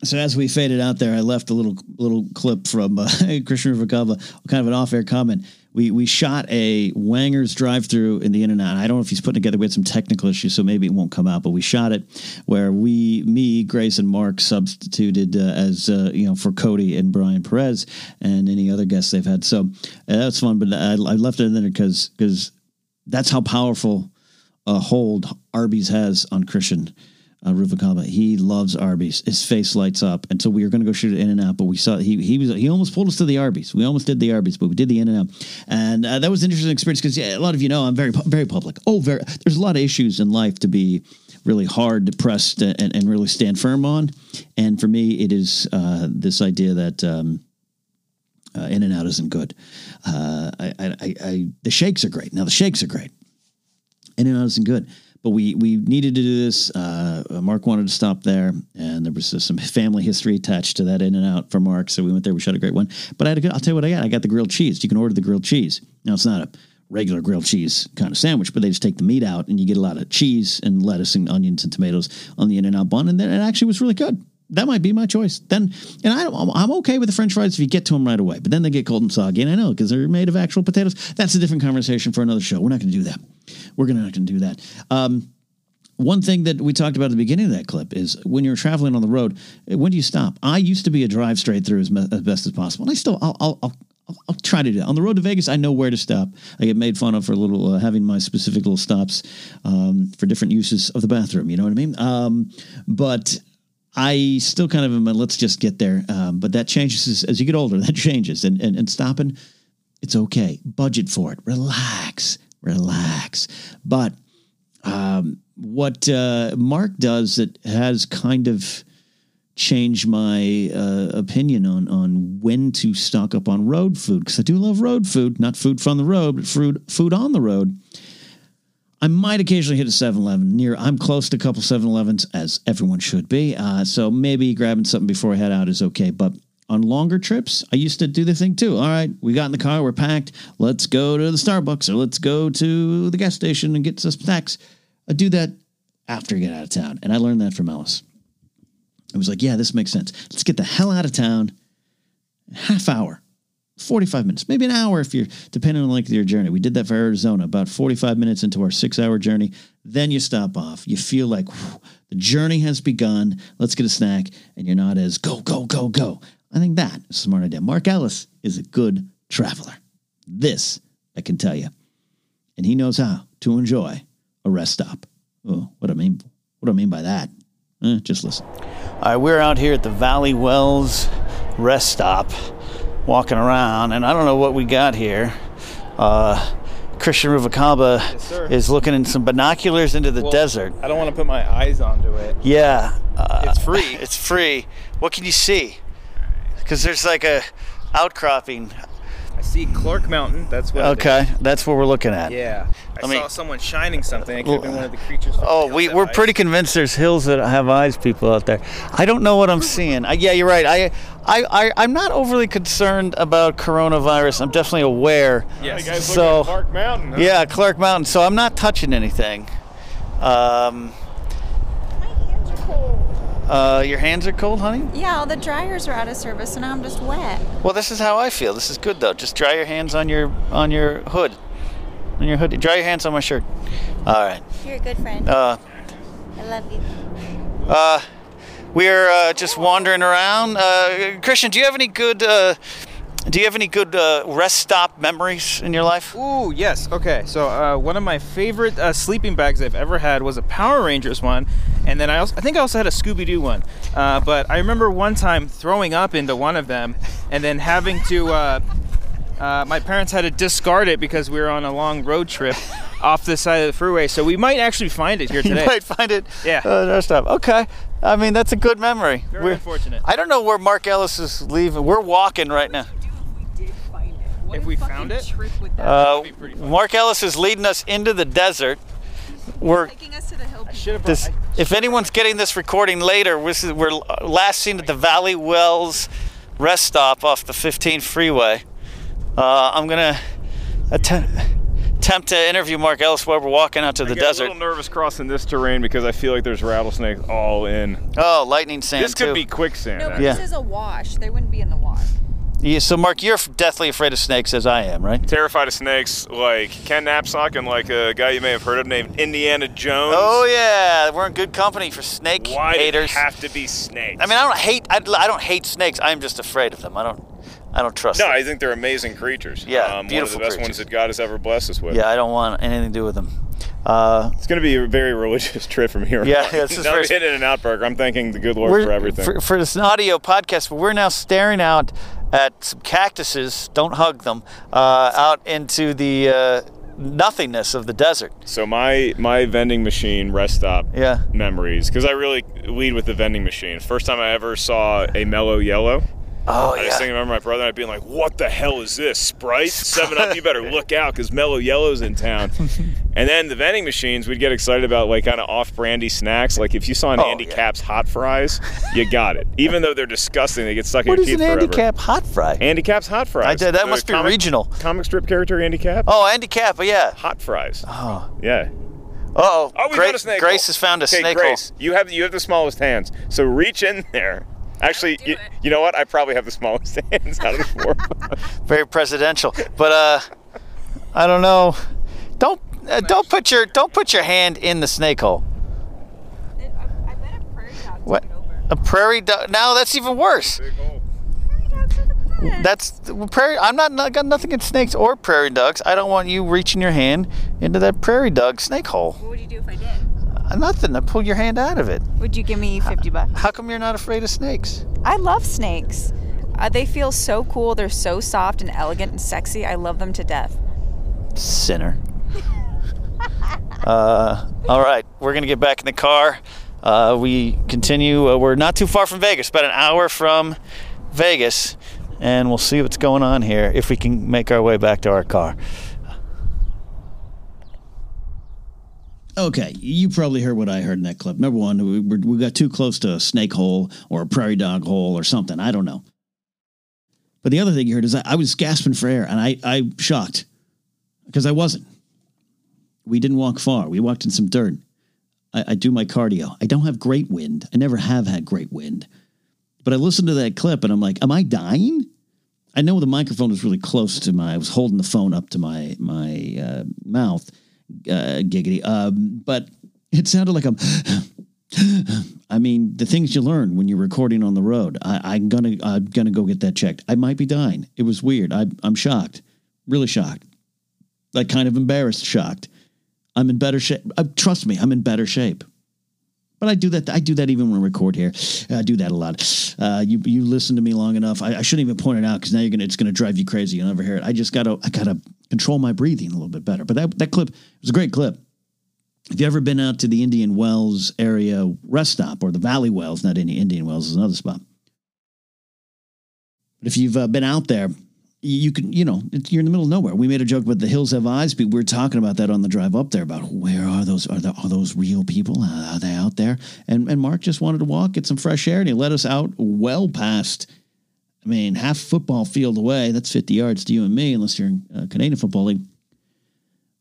but.
So as we faded out there, I left a little little clip from uh, Christian Ruvalcaba, kind of an off-air comment. We we shot a Wanger's drive-through in the In and Out. I don't know if he's putting together. We had some technical issues, so maybe it won't come out. But we shot it where we, me, Grace, and Mark substituted uh, as uh, you know for Cody and Brian Perez and any other guests they've had. So uh, that's fun. But I, I left it in there because because that's how powerful a hold Arby's has on Christian uh. He loves Arby's. His face lights up, and so we were going to go shoot in and out, but we saw he he was he almost pulled us to the Arby's. We almost did the Arby's, but we did the in and out, and uh, that was an interesting experience because yeah, a lot of you know I'm very very public. Oh, very. There's a lot of issues in life to be really hard pressed and, and really stand firm on, and for me, it is uh, this idea that. Um, uh, in and out isn't good. Uh, I, I, I, the shakes are great. Now the shakes are great. In and out isn't good. But we we needed to do this. Uh, Mark wanted to stop there, and there was some family history attached to that In and Out for Mark. So we went there. We shot a great one. But I had a I'll tell you what I got. I got the grilled cheese. You can order the grilled cheese. Now it's not a regular grilled cheese kind of sandwich, but they just take the meat out, and you get a lot of cheese and lettuce and onions and tomatoes on the In and Out bun, and then it actually was really good. That might be my choice. Then, and I, I'm okay with the French fries if you get to them right away. But then they get cold and soggy, and I know because they're made of actual potatoes. That's a different conversation for another show. We're not going to do that. We're gonna not going to do that. Um, one thing that we talked about at the beginning of that clip is when you're traveling on the road, when do you stop? I used to be a drive straight through as, me- as best as possible. And I still, I'll, I'll, I'll, I'll, I'll try to do that. On the road to Vegas, I know where to stop. I get made fun of for a little uh, having my specific little stops um, for different uses of the bathroom. You know what I mean? Um, but I still kind of am a let's just get there. Um, but that changes as, as you get older. That changes, and and, and stopping, it's okay. Budget for it. Relax, relax. But um, what uh, Mark does that has kind of changed my uh, opinion on on when to stock up on road food because I do love road food, not food from the road, but food food on the road. I might occasionally hit a 7-Eleven near. I'm close to a couple 7-Elevens, as everyone should be. Uh, so maybe grabbing something before I head out is okay. But on longer trips, I used to do the thing too. All right, we got in the car, we're packed. Let's go to the Starbucks or let's go to the gas station and get some snacks. I do that after I get out of town, and I learned that from Ellis. I was like, yeah, this makes sense. Let's get the hell out of town. Half hour, 45 minutes, maybe an hour if you're depending on the length of your journey. We did that for Arizona, about 45 minutes into our six hour journey. Then you stop off. You feel like whew, the journey has begun. Let's get a snack, and you're not as go, go, go, go. I think that is a smart idea. Mark Ellis is a good traveler. This I can tell you. And he knows how to enjoy a rest stop. Oh, what I mean, what I mean by that? Eh, just listen. All right, we're out here at the Valley Wells rest stop, walking around, and I don't know what we got here. Uh, Christian Ruvalcaba
sir.
is looking in some binoculars into the desert.
I don't want to put my eyes onto it.
Yeah, uh,
It's free.
It's free. What can you see? Because there's like a outcropping.
I see Clark Mountain. That's what.
Okay, that's what we're looking at.
Yeah. I,
I mean-
saw someone shining something. It could have been one of the creatures.
Oh,
the
we we're
I-
pretty convinced there's hills that have eyes people out there. I don't know what I'm seeing. I, yeah, you're right. I, I, I, I'm not overly concerned about coronavirus. I'm definitely aware.
Yes.
You guys
So-
at Clark Mountain. huh?
Yeah, Clark Mountain. So I'm not touching anything. Um,
My hands are cold.
Uh, your hands are cold, honey?
Yeah, all the dryers are out of service and now I'm just wet.
Well, this is how I feel. This is good though. Just dry your hands on your on your hood, on your hoodie. Dry your hands on my shirt. All right.
You're a good friend.
Uh,
I love you.
uh, we're uh, just wandering around. Uh, Christian, do you have any good? Uh, do you have any good uh, rest stop memories in your life?
Ooh, yes. Okay. So uh, one of my favorite uh, sleeping bags I've ever had was a Power Rangers one, and then I also I think I also had a Scooby Doo one. Uh, but I remember one time throwing up into one of them, and then having to. Uh, uh, my parents had to discard it because we were on a long road trip off the side of the freeway. So we might actually find it here today.
You
today.
might find it.
Yeah.
Uh, rest stop. Okay. I mean, that's a good memory.
Very
We're-
unfortunate.
I don't know where Mark Ellis is leaving. We're walking right now.
If we found it,
Uh,
be pretty fun.
Mark Ellis is leading us into the desert. We're
Taking us to the hill.
should have.
this. If anyone's getting this recording later, this is, we're last seen at the Valley Wells rest stop off the 15 freeway. Uh, I'm gonna attempt, attempt to interview Mark Ellis while we're walking out to the
I get
desert.
a little nervous crossing this terrain because I feel like there's rattlesnakes all in.
Oh, lightning sand
this could
too.
be quicksand.
No, but.
Yeah.
this is a wash. They wouldn't be in the wash.
Yeah, so Mark, you're deathly afraid of snakes, as I am, right?
Terrified of snakes, like Ken Napzok and like a guy you may have heard of named Indiana Jones.
Oh yeah, we're in good company for snake
Why
haters.
have to be snakes?
I mean, I don't hate. I, I don't hate snakes. I'm just afraid of them. I don't. I don't trust. Them.
No,
them.
I think they're amazing creatures.
Yeah,
um,
beautiful
One of the best
creatures.
ones that God has ever blessed us with.
Yeah, I don't want anything to do with them. Uh,
It's going to be a very religious trip from here.
Yeah, this is very-
I'm hitting an out burger. I'm thanking the good Lord for everything.
For, for this audio podcast, we're now staring out at some cactuses. Don't hug them. Uh, out into the uh, nothingness of the desert.
so my my vending machine rest stop
Yeah.
memories because I really lead with the vending machine. First time I ever saw a mellow yellow.
Oh
I
yeah.
just think I remember my brother and I being like, "What the hell is this? Sprite? Seven Up? You better look out because Mellow Yellow's in town." and then the vending machines, we'd get excited about like kind of off-brandy snacks. Like if you saw an
Oh,
Andy
yeah.
Capp's hot fries, you got it. Even though they're disgusting, they get stuck in
what
your
is
teeth
an
forever.
handicap hot fry?
Andy Capp's hot fries.
I did- that
The
must be regional.
Comic strip character Andy Capp.
Oh, Andy handicap. Oh, yeah.
Hot fries.
Oh.
Yeah.
Uh-oh.
Oh, we
Gra-
found a snake.
Grace
hole.
has found a
okay,
snake
Grace,
hole.
you have you have the smallest hands, so reach in there. Actually, you, you know what? I probably have the smallest hands out of the four.
Very presidential. But uh, I don't know. Don't uh, don't put your don't put your hand in the snake hole.
I, bet a prairie dog
What? A prairie dog? Now that's even worse.
Big hole.
Prairie dogs are the best.
That's prairie. I'm not, not got nothing against snakes or prairie dogs. I don't want you reaching your hand into that prairie dog snake hole.
What would you do if I did?
Nothing. to pull your hand out of it.
Would you give me 50 bucks?
How come you're not afraid of snakes?
I love snakes. Uh, they feel so cool. They're so soft and elegant and sexy. I love them to death.
Sinner. uh, all right, we're gonna get back in the car. Uh, we continue. Uh, we're not too far from Vegas, about an hour from Vegas, and we'll see what's going on here if we can make our way back to our car.
Okay, you probably heard what I heard in that clip. Number one, we, we got too close to a snake hole or a prairie dog hole or something. I don't know. But the other thing you heard is I, I was gasping for air, and I I shocked because I wasn't. We didn't walk far. We walked in some dirt. I, I do my cardio. I don't have great wind. I never have had great wind. But I listened to that clip, and I'm like, am I dying? I know the microphone was really close to my. I was holding the phone up to my my uh, mouth, uh, giggity. Um, but it sounded like I'm. Mean, the things you learn when you're recording on the road. I, I'm gonna I'm gonna go get that checked. I might be dying. It was weird. I, I'm shocked, really shocked, like kind of embarrassed, shocked. I'm in better shape. Uh, trust me, I'm in better shape. But I do that. I do that even when I record here. I do that a lot. Uh, you you listen to me long enough. I, I shouldn't even point it out because now you're gonna it's gonna drive you crazy. You'll never hear it. I just gotta I gotta control my breathing a little bit better. But that that clip was a great clip. If you ever been out to the Indian Wells area rest stop or the Valley Wells, not any Indian Wells is another spot. But if you've uh, been out there, you can, you know, you're in the middle of nowhere. We made a joke about the hills have eyes, but we were talking about that on the drive up there about where are those? Are, there, are those real people? Are they out there? And and Mark just wanted to walk, get some fresh air, and he let us out well past. I mean, half football field away. That's 50 yards to you and me, unless you're in uh, Canadian Football League.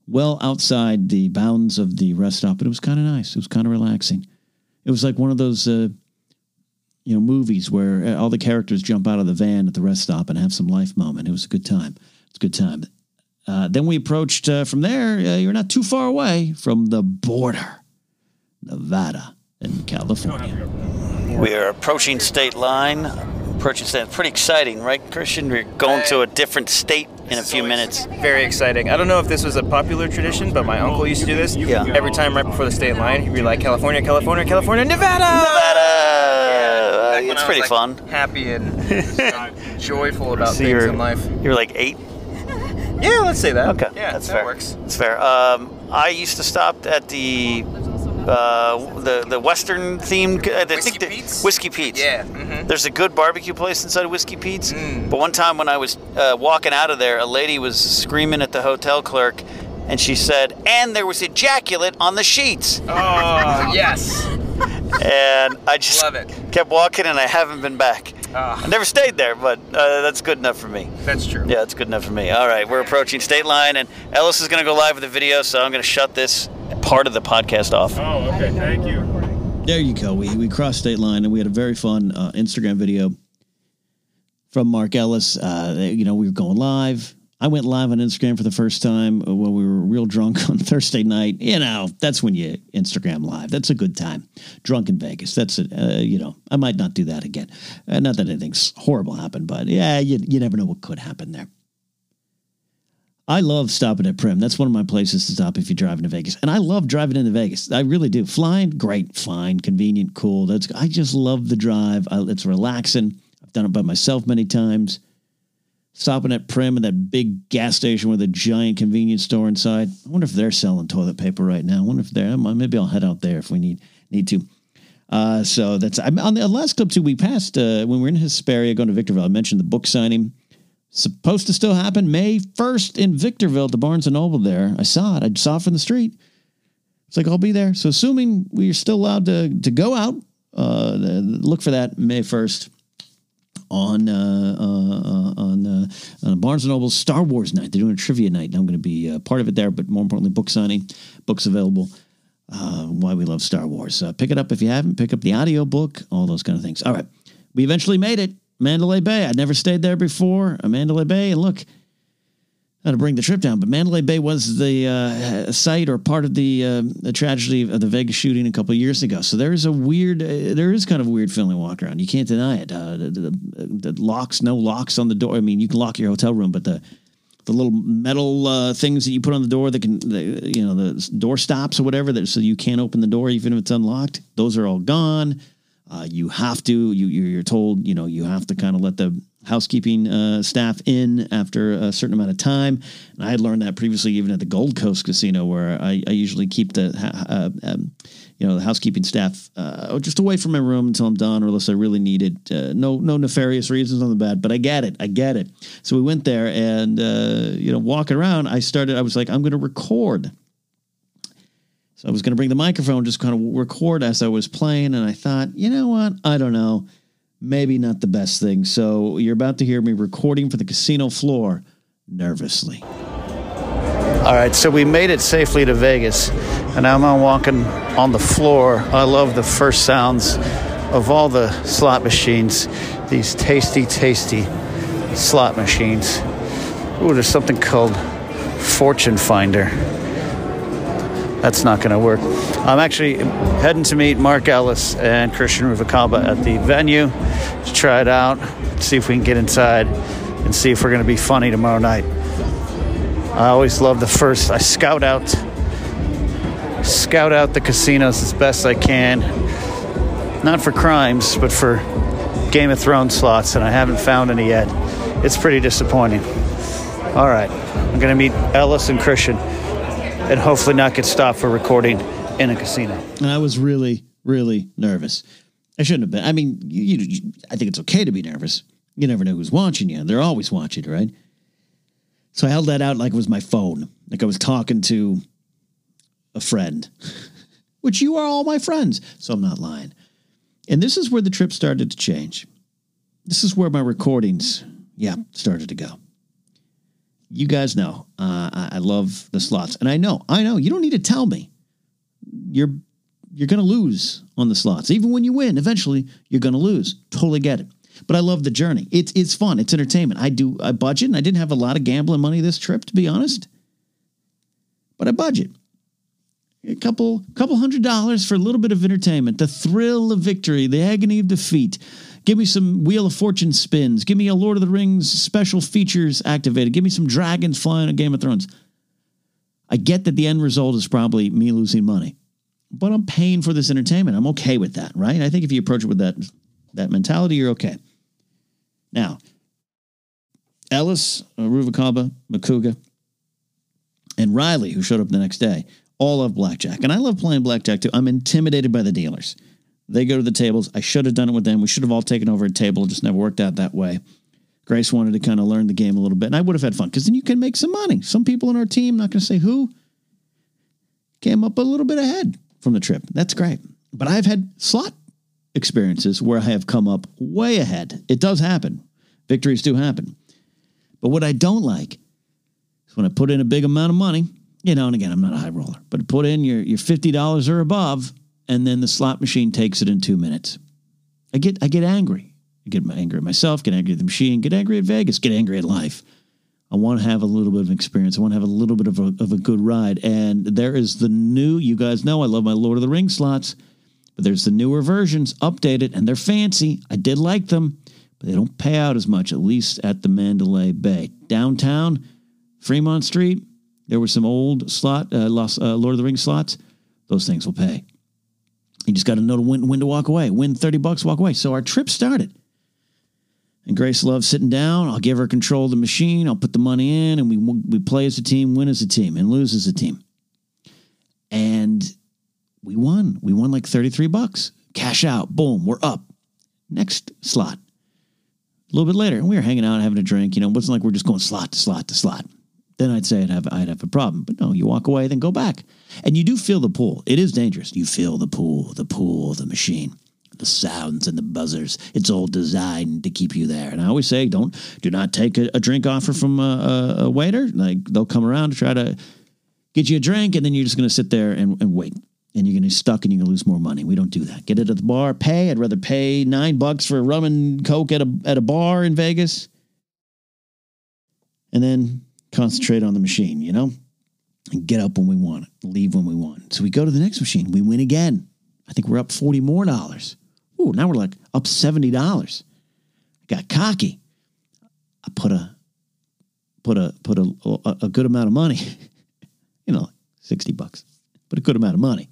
Well outside the bounds of the rest stop, but it was kind of nice. It was kind of relaxing. It was like one of those, uh, you know, movies where uh, all the characters jump out of the van at the rest stop and have some life moment. It was a good time. It's a good time. Uh, then we approached uh, from there. Uh, you're not too far away from the border, Nevada and California.
We are approaching state line. Approaching state. Pretty exciting, right, Christian? We're going to a different state in a few minutes.
Very exciting. I don't know if this was a popular tradition, but my uncle used to do this.
Yeah.
Every time right before the state line, he'd be like, California, California, California, Nevada!
Nevada. Uh,
Back when
it's
I
pretty
was,
fun.
Happy and, and joyful about
So
things in life.
you're like eight.
Yeah, let's say that.
Okay,
Yeah,
that's
that
fair.
works.
That's fair. Um, I used to stop at the uh, the the Western themed. Uh, I
Whiskey
think the-
Pete's?
Whiskey Pete's.
Yeah. Mm-hmm.
There's a good barbecue place inside of Whiskey Pete's.
Mm.
But one time when I was uh, walking out of there, a lady was screaming at the hotel clerk, and she said, "And there was ejaculate on the sheets."
Oh, yes.
and I just
Love it.
kept walking, and I haven't been back.
Ah.
I never stayed there, but uh, that's good enough for me.
That's true.
Yeah, that's good enough for me. All right, we're approaching state line, and Ellis is going to go live with the video, so I'm going to shut this part of the podcast off.
Oh, okay. Thank you.
There you go. We we crossed state line and we had a very fun uh, Instagram video from Mark Ellis. Uh, you know, we were going live. I went live on Instagram for the first time uh, when we were real drunk on Thursday night. You know, that's when you Instagram live. That's a good time. Drunk in Vegas. That's it. Uh, you know, I might not do that again. Uh, not that anything's horrible happened, but yeah, you, you never know what could happen there. I love stopping at Primm. That's one of my places to stop if you're driving to Vegas. And I love driving into Vegas. I really do. Flying, great, fine, convenient, cool. That's I just love the drive. I, it's relaxing. I've done it by myself many times. Stopping at Primm and that big gas station with a giant convenience store inside. I wonder if they're selling toilet paper right now. I wonder if they're. Maybe I'll head out there if we need need to. Uh, so that's I'm, on the last clip too. We passed uh, when we were in Hesperia going to Victorville. I mentioned the book signing supposed to still happen May 1st in Victorville, the Barnes and Noble there. I saw it. I saw it from the street. It's like, I'll be there. So assuming we're still allowed to, to go out, uh, look for that May 1st on uh, uh, on uh, uh, Barnes and Noble's Star Wars night. They're doing a trivia night, and I'm going to be uh, part of it there. But more importantly, book signing, books available. Uh, why we love Star Wars. Uh, pick it up if you haven't. Pick up the audio book. All those kind of things. All right, we eventually made it. Mandalay Bay. I'd never stayed there before. Uh, Mandalay Bay, and look, to bring the trip down. But Mandalay Bay was the uh, site or part of the, uh, the tragedy of the Vegas shooting a couple years ago. So there is a weird, uh, there is kind of a weird feeling walk around. You can't deny it. Uh, the, the, the locks, no locks on the door. I mean, you can lock your hotel room, but the the little metal uh, things that you put on the door that can, the, you know, the door stops or whatever, that so you can't open the door even if it's unlocked. Those are all gone. Uh, you have to. You you're told. You know you have to kind of let the housekeeping uh, staff in after a certain amount of time. And I had learned that previously, even at the Gold Coast Casino, where I, I usually keep the uh, um, you know the housekeeping staff uh, just away from my room until I'm done, or unless I really need it. Uh, no no nefarious reasons on the bed, but I get it. I get it. So we went there, and uh, you know walking around, I started. I was like, I'm going to record. So I was going to bring the microphone, just kind of record as I was playing, and I thought, you know what? I don't know maybe not the best thing. So you're about to hear me recording for the casino floor nervously.
All right, so we made it safely to Vegas, and I'm walking on the floor. I love the first sounds of all the slot machines, these tasty, tasty slot machines. Ooh, there's something called Fortune Finder. That's not going to work. I'm actually heading to meet Mark Ellis and Christian Ruvalcaba at the venue to try it out, see if we can get inside, and see if we're going to be funny tomorrow night. I always love the first. I scout out, scout out the casinos as best I can, not for crimes, but for Game of Thrones slots, and I haven't found any yet. It's pretty disappointing. All right, I'm going to meet Ellis and Christian and hopefully not get stopped for recording in a casino.
And I was really, really nervous. I shouldn't have been. I mean, you, you, I think it's okay to be nervous. You never know who's watching you. They're always watching, right? So I held that out like it was my phone, like I was talking to a friend, which you are all my friends. So I'm not lying. And this is where the trip started to change. This is where my recordings, yeah, started to go you guys know uh, I, love the slots, and I know, I know. You don't need to tell me. You're you're going to lose on the slots, even when you win. Eventually, you're going to lose. Totally get it. But I love the journey. It's it's fun. It's entertainment. I do I budget, and I didn't have a lot of gambling money this trip, to be honest. But I budget a couple couple hundred dollars for a little bit of entertainment, the thrill of victory, the agony of defeat, Give me some Wheel of Fortune spins. Give me a Lord of the Rings special features activated. Give me some dragons flying on Game of Thrones. I get that the end result is probably me losing money, but I'm paying for this entertainment. I'm okay with that, right? I think if you approach it with that that mentality, you're okay. Now, Ellis, uh, Ruvalcaba, Macuga, and Riley, who showed up the next day, all love blackjack, and I love playing blackjack too. I'm intimidated by the dealers. They go to the tables. I should have done it with them. We should have all taken over a table. It just never worked out that way. Grace wanted to kind of learn the game a little bit, and I would have had fun because then you can make some money. Some people in our team, not going to say who, came up a little bit ahead from the trip. That's great. But I've had slot experiences where I have come up way ahead. It does happen. Victories do happen. But what I don't like is when I put in a big amount of money, you know, and again, I'm not a high roller, but put in your, your $50 or above and then the slot machine takes it in two minutes. I get I get angry. I get angry at myself, get angry at the machine, get angry at Vegas, get angry at life. I want to have a little bit of experience. I want to have a little bit of a, of a good ride. And there is the new, you guys know I love my Lord of the Rings slots, but there's the newer versions, updated, and they're fancy. I did like them, but they don't pay out as much, at least at the Mandalay Bay. Downtown, Fremont Street, there were some old slot, uh, uh, Lord of the Rings slots. Those things will pay. You just got to know when, when to walk away. Win 30 bucks, walk away. So our trip started. And Grace loves sitting down. I'll give her control of the machine. I'll put the money in, and we we play as a team, win as a team, and lose as a team. And we won. We won like 33 bucks. Cash out. Boom. We're up. Next slot. A little bit later, and we were hanging out, having a drink. You know, it wasn't like we're just going slot to slot to slot. Then I'd say I'd have I'd have a problem. But no, you walk away, then go back. And you do feel the pool. It is dangerous. You feel the pool, the pool, the machine, the sounds and the buzzers. It's all designed to keep you there. And I always say, don't do not take a, a drink offer from a, a, a, waiter. Like they'll come around to try to get you a drink, and then you're just going to sit there and, and wait. And you're going to be stuck and you're going to lose more money. We don't do that. Get it at the bar, pay. I'd rather pay nine bucks for a rum and coke at a, at a bar in Vegas. And then concentrate on the machine, you know, and get up when we want, leave when we want. So we go to the next machine, we win again. I think we're up forty more dollars. Ooh, now we're like up seventy dollars. Got cocky. I put a put a put a a, a good amount of money, you know, sixty bucks, but a good amount of money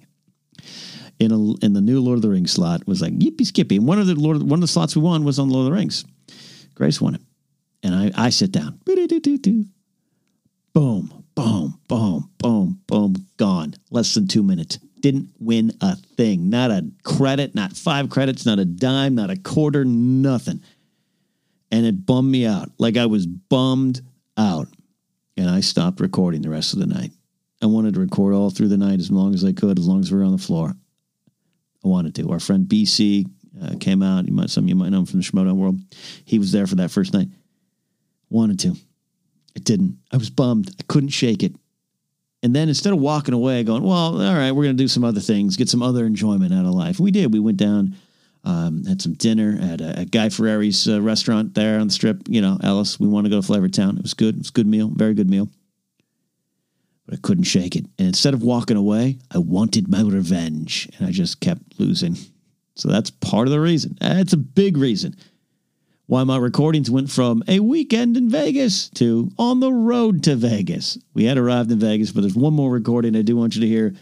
in a in the new Lord of the Rings slot was like yippee skippy. And one of the Lord one of the slots we won was on Lord of the Rings. Grace won it, and I I sit down. Boom, boom, boom, boom, boom, gone. Less than two minutes. Didn't win a thing. Not a credit. Not five credits. Not a dime. Not a quarter. Nothing. And it bummed me out. Like I was bummed out. And I stopped recording the rest of the night. I wanted to record all through the night as long as I could, as long as we were on the floor. I wanted to. Our friend BC uh, came out. You might, some of you might know him from the Schmodown world. He was there for that first night. Wanted to. It didn't. I was bummed. I couldn't shake it. And then instead of walking away, going, well, all right, we're going to do some other things, get some other enjoyment out of life. We did. We went down, um, had some dinner at, at Guy Fieri's uh, restaurant there on the strip. You know, Ellis. We want to go to Flavor Town. It was good. It was a good meal. Very good meal. But I couldn't shake it. And instead of walking away, I wanted my revenge. And I just kept losing. So that's part of the reason. That's a big reason why my recordings went from a weekend in Vegas to on the road to Vegas. We had arrived in Vegas, but there's one more recording I do want you to hear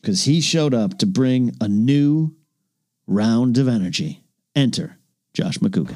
because he showed up to bring a new round of energy. Enter Josh Macuga.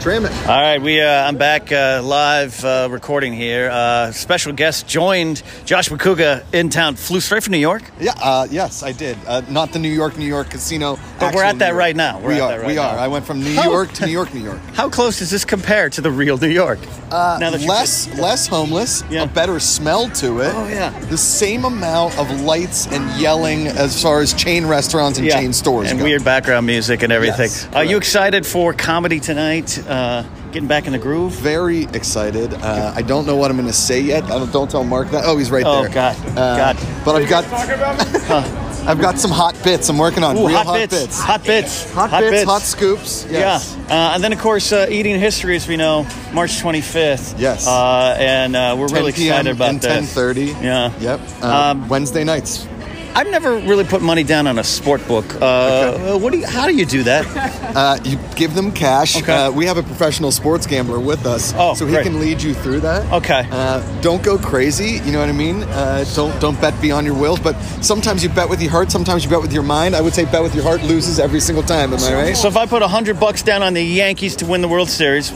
Tram it.
All right, we uh, I'm back uh, live uh, recording here. Uh, special guest joined Josh Macuga in town. Flew straight from New York,
Yeah, uh, yes, I did. Uh, not the New York, New York casino.
but we're at that right now. We're
we
at
are.
that right
we are.
now.
I went from New
How-
York to New York, New York.
How close does this compare to the real New York?
Uh,
Now that you're-
less, less homeless.
Yeah.
A better smell to it.
Oh, yeah.
The same amount of lights and yelling as far as chain restaurants and chain stores
and
go.
weird background music and everything.
Yes,
Are you excited for comedy tonight? Uh, getting back in the groove.
Very excited. Uh, I don't know what I'm going to say yet. I don't, don't tell Mark that. Oh, he's right
Oh,
there.
God.
Uh,
God.
But I've got, I've got some hot bits. I'm working on
Ooh,
real
hot, bits. Hot bits.
Hot, bits, hot scoops. Yes.
Yeah, uh, and then of course uh, eating history, as we know, March 25th.
Yes.
uh, and uh, we're
10
really
PM
excited about
and
this.
10:30.
Yeah.
Yep. Uh,
Um,
Wednesday nights.
I've never really put money down on a sport book. Uh, What do you? How do you do that?
Uh, you give them cash.
Okay.
Uh, we have a professional sports gambler with us,
Oh,
so he
great.
can lead you through that.
Okay.
Uh, don't go crazy. You know what I mean? Uh, don't don't bet beyond your will. But sometimes you bet with your heart. Sometimes you bet with your mind. I would say bet with your heart loses every single time. Am I right?
So if I put hundred bucks down on the Yankees to win the World Series,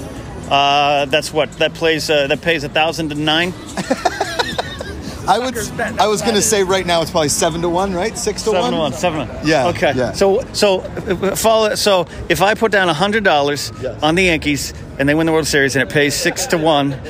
uh, that's what that plays. Uh, that pays a thousand to nine.
I would. I was going to say right now it's probably seven to one, right? Six to
Seven
one.
to one. Seven. to one.
Yeah,
Okay.
yeah.
So so follow. So if I put down hundred dollars
Yes.
on the Yankees and they win the World Series and it pays six to one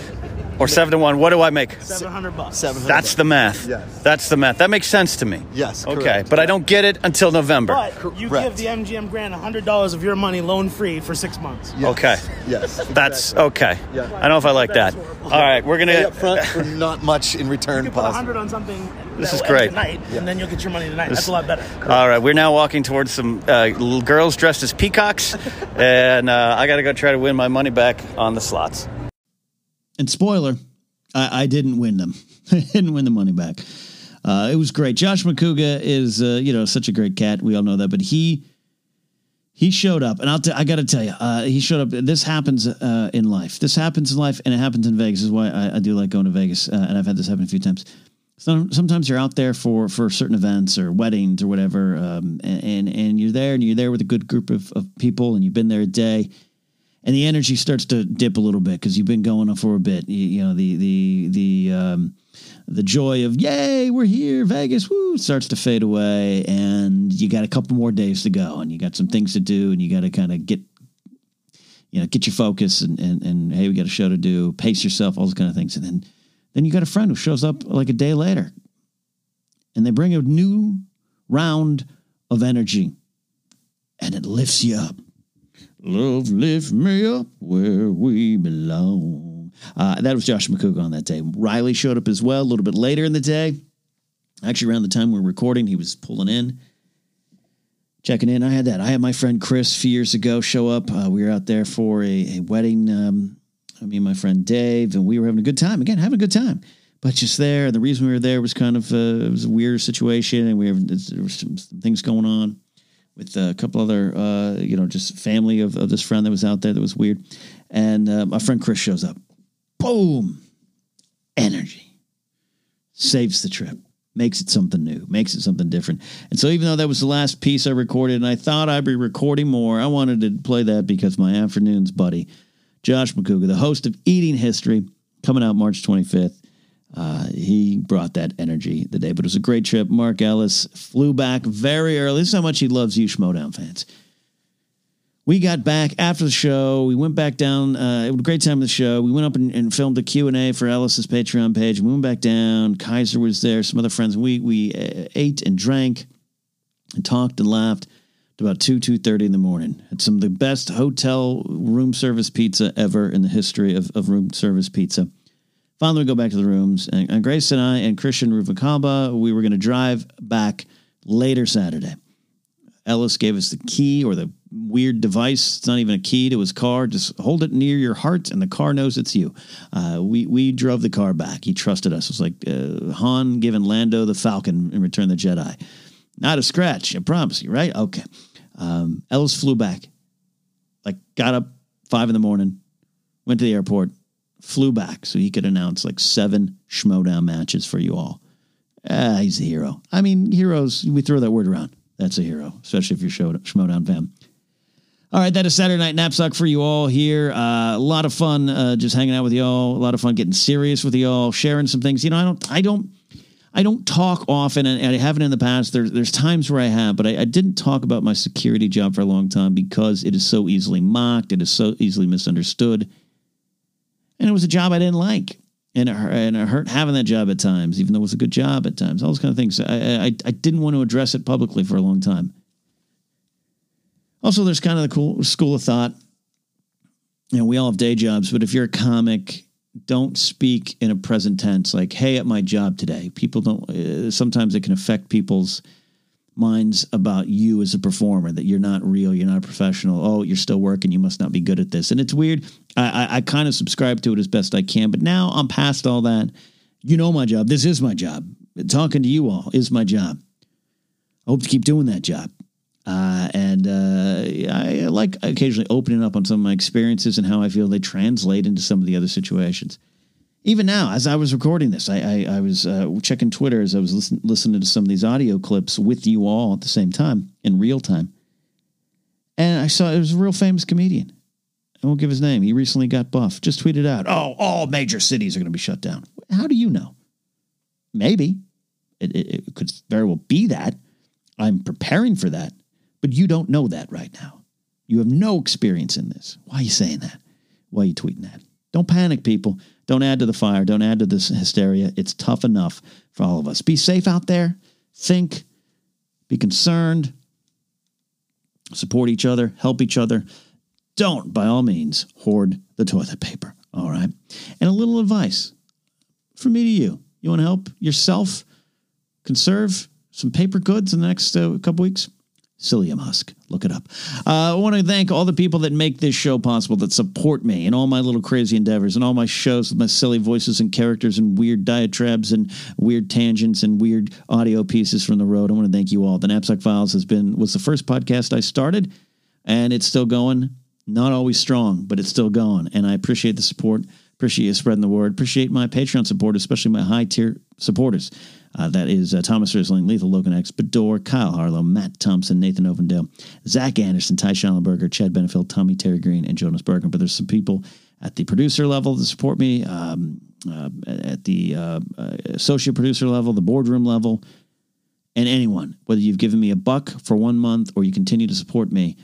or seven to one, what do I make?
Seven hundred
That's the math.
Yes.
That's the math. That makes sense to me.
Yes,
Okay,
correct.
but I don't get it until November.
But you
Correct.
give the MGM Grand $100 of your money loan free for six months.
Yes.
Okay.
Yes.
That's okay.
Yeah.
I don't know if I like that. All right, we're gonna.
up front for not much in return.
You put
Possible.
100 on something
This is great.
end tonight, and then you'll get your money tonight. That's a lot better.
All right, we're now walking towards some uh, girls dressed as peacocks, and uh, I got to go try to win my money back on the slots.
And spoiler, I, I didn't win them. I didn't win the money back. Uh, it was great. Josh Macuga is, uh, you know, such a great cat. We all know that, but he he showed up, and I'll t- I got to tell you, uh, he showed up. This happens uh, in life. This happens in life, and it happens in Vegas. Is why I, I do like going to Vegas, uh, and I've had this happen a few times. Some, sometimes you're out there for for certain events or weddings or whatever, um, and, and and you're there, and you're there with a good group of, of people, and you've been there a day, and the energy starts to dip a little bit because you've been going on for a bit. You, you know the the the um, the joy of yay, we're here, Vegas, woo, starts to fade away, and you got a couple more days to go, and you got some things to do, and you got to kind of get you know get your focus and and and hey, we got a show to do, pace yourself, all those kind of things, and then then you got a friend who shows up like a day later, and they bring a new round of energy, and it lifts you up. Love lift me up where we belong. Uh, that was Josh Macuga on that day. Riley showed up as well a little bit later in the day. Actually, around the time we were recording, he was pulling in, checking in. I had that. I had my friend Chris a few years ago show up. Uh, we were out there for a, a wedding um, me and my friend Dave, and we were having a good time. Again, having a good time. But just there, And the reason we were there was kind of uh, it was a weird situation, and we have there were some, some things going on with a couple other, uh, you know, just family of, of this friend that was out there that was weird. And uh, my friend Chris shows up. Boom, energy saves the trip, makes it something new, makes it something different. And so, even though that was the last piece I recorded, and I thought I'd be recording more, I wanted to play that because my afternoon's buddy, Josh Macuga, the host of Eating History, coming out March 25th. Uh, he brought that energy the day, but it was a great trip. Mark Ellis flew back very early. This is how much he loves you, Schmodown fans. We got back after the show. We went back down. Uh, it was a great time of the show. We went up and, and filmed Q and A for Ellis's Patreon page. We went back down. Kaiser was there. Some other friends. We we uh, ate and drank, and talked and laughed about two two thirty in the morning. Had some of the best hotel room service pizza ever in the history of, of room service pizza. Finally, we go back to the rooms, and, and Grace and I and Christian Ruvalcaba, we were going to drive back later Saturday. Ellis gave us the key or the weird device. It's not even a key to his car. Just hold it near your heart, and the car knows it's you. Uh, we we drove the car back. He trusted us. It was like uh, Han giving Lando the Falcon in Return the Jedi. Not a scratch, I promise you. Right? Okay. Um, Ellis flew back. Like got up five in the morning, went to the airport, flew back so he could announce like seven Schmoedown matches for you all. Ah, he's a hero. I mean, heroes, we throw that word around. That's a hero, especially if you're Show- Schmoedown fan. All right, that is Saturday Night Knapsack for you all here. Uh, a lot of fun uh, just hanging out with y'all. A lot of fun getting serious with y'all, sharing some things. You know, I don't, I don't, I don't talk often, and I haven't in the past. There's there's times where I have, but I, I didn't talk about my security job for a long time because it is so easily mocked. It is so easily misunderstood, and it was a job I didn't like, and it, and it hurt having that job at times, even though it was a good job at times. All those kind of things. I I, I didn't want to address it publicly for a long time. Also, there's kind of the cool school of thought. You know, we all have day jobs, but if you're a comic, don't speak in a present tense like, hey, at my job today. People don't, uh, sometimes it can affect people's minds about you as a performer that you're not real, you're not a professional. Oh, you're still working, you must not be good at this. And it's weird. I, I, I kind of subscribe to it as best I can, but now I'm past all that. You know my job. This is my job. Talking to you all is my job. I hope to keep doing that job. Uh, and uh, I like occasionally opening up on some of my experiences and how I feel they translate into some of the other situations. Even now, as I was recording this, I, I, I was uh, checking Twitter as I was listen, listening to some of these audio clips with you all at the same time in real time. And I saw it was a real famous comedian. I won't give his name. He recently got buff. Just tweeted out, "Oh, all major cities are going to be shut down." How do you know? Maybe it, it, it could very well be that. I'm preparing for that, but you don't know that right now. You have no experience in this. Why are you saying that? Why are you tweeting that? Don't panic, people. Don't add to the fire. Don't add to this hysteria. It's tough enough for all of us. Be safe out there. Think. Be concerned. Support each other. Help each other. Don't, by all means, hoard the toilet paper. All right. And a little advice from me to you. You want to help yourself conserve some paper goods in the next uh, couple weeks? Psyllium Musk. Look it up. Uh, I want to thank all the people that make this show possible, that support me in all my little crazy endeavors and all my shows with my silly voices and characters and weird diatribes and weird tangents and weird audio pieces from the road. I want to thank you all. The Knapsack Files has been was the first podcast I started, and it's still going. Not always strong, but it's still going, and I appreciate the support. Appreciate you spreading the word. Appreciate my Patreon support, especially my high tier supporters. Uh, that is uh, Thomas Risling, Lethal Logan X, Bedore, Kyle Harlow, Matt Thompson, Nathan Ovendale, Zach Anderson, Ty Schallenberger, Chad Benefield, Tommy Terry Green, and Jonas Bergen. But there's some people at the producer level that support me, um, uh, at the uh, uh, associate producer level, the boardroom level, and anyone, whether you've given me a buck for one month or you continue to support me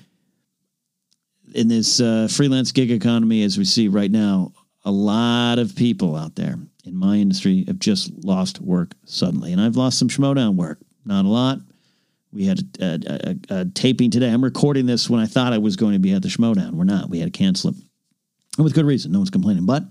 in this uh, freelance gig economy as we see right now, a lot of people out there in my industry have just lost work suddenly. And I've lost some Schmoedown work. Not a lot. We had a, a, a, a taping today. I'm recording this when I thought I was going to be at the Schmoedown. We're not. We had to cancel it. And with good reason. No one's complaining. But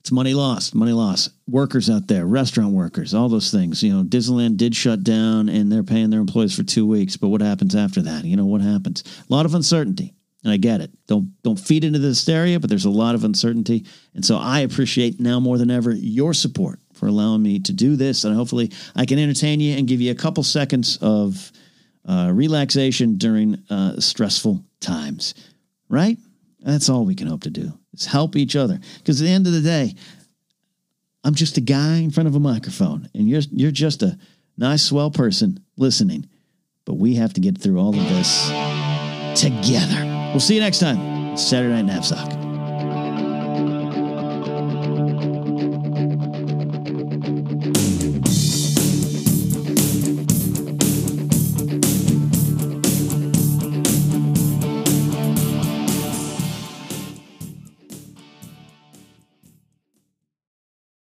it's money lost, money lost. Workers out there, restaurant workers, all those things. You know, Disneyland did shut down and they're paying their employees for two weeks. But what happens after that? You know, what happens? A lot of uncertainty. And I get it. Don't don't feed into the hysteria, but there's a lot of uncertainty. And so I appreciate now more than ever your support for allowing me to do this. And hopefully I can entertain you and give you a couple seconds of uh, relaxation during uh, stressful times. Right? That's all we can hope to do is help each other. Because at the end of the day, I'm just a guy in front of a microphone, and you're you're just a nice, swell person listening. But we have to get through all of this together. We'll see you next time. Saturday Night Knapsack.